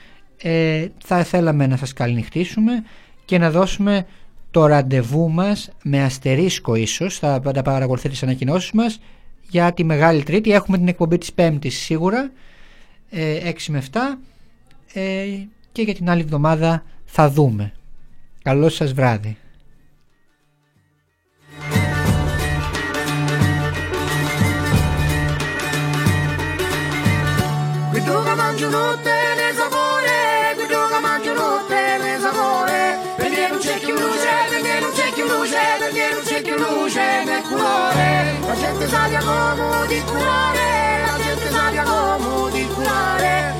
Ε, θα θέλαμε να σας καληνυχτήσουμε και να δώσουμε το ραντεβού μας με αστερίσκο ίσως. Θα τα παρακολουθείτε τις ανακοινώσεις μας. Για τη Μεγάλη Τρίτη έχουμε την εκπομπή της Πέμπτης σίγουρα. 6 με 7 ε, και για την άλλη εβδομάδα θα δούμε. Καλό σας βράδυ. La gente sa di di curare, la gente sa di di curare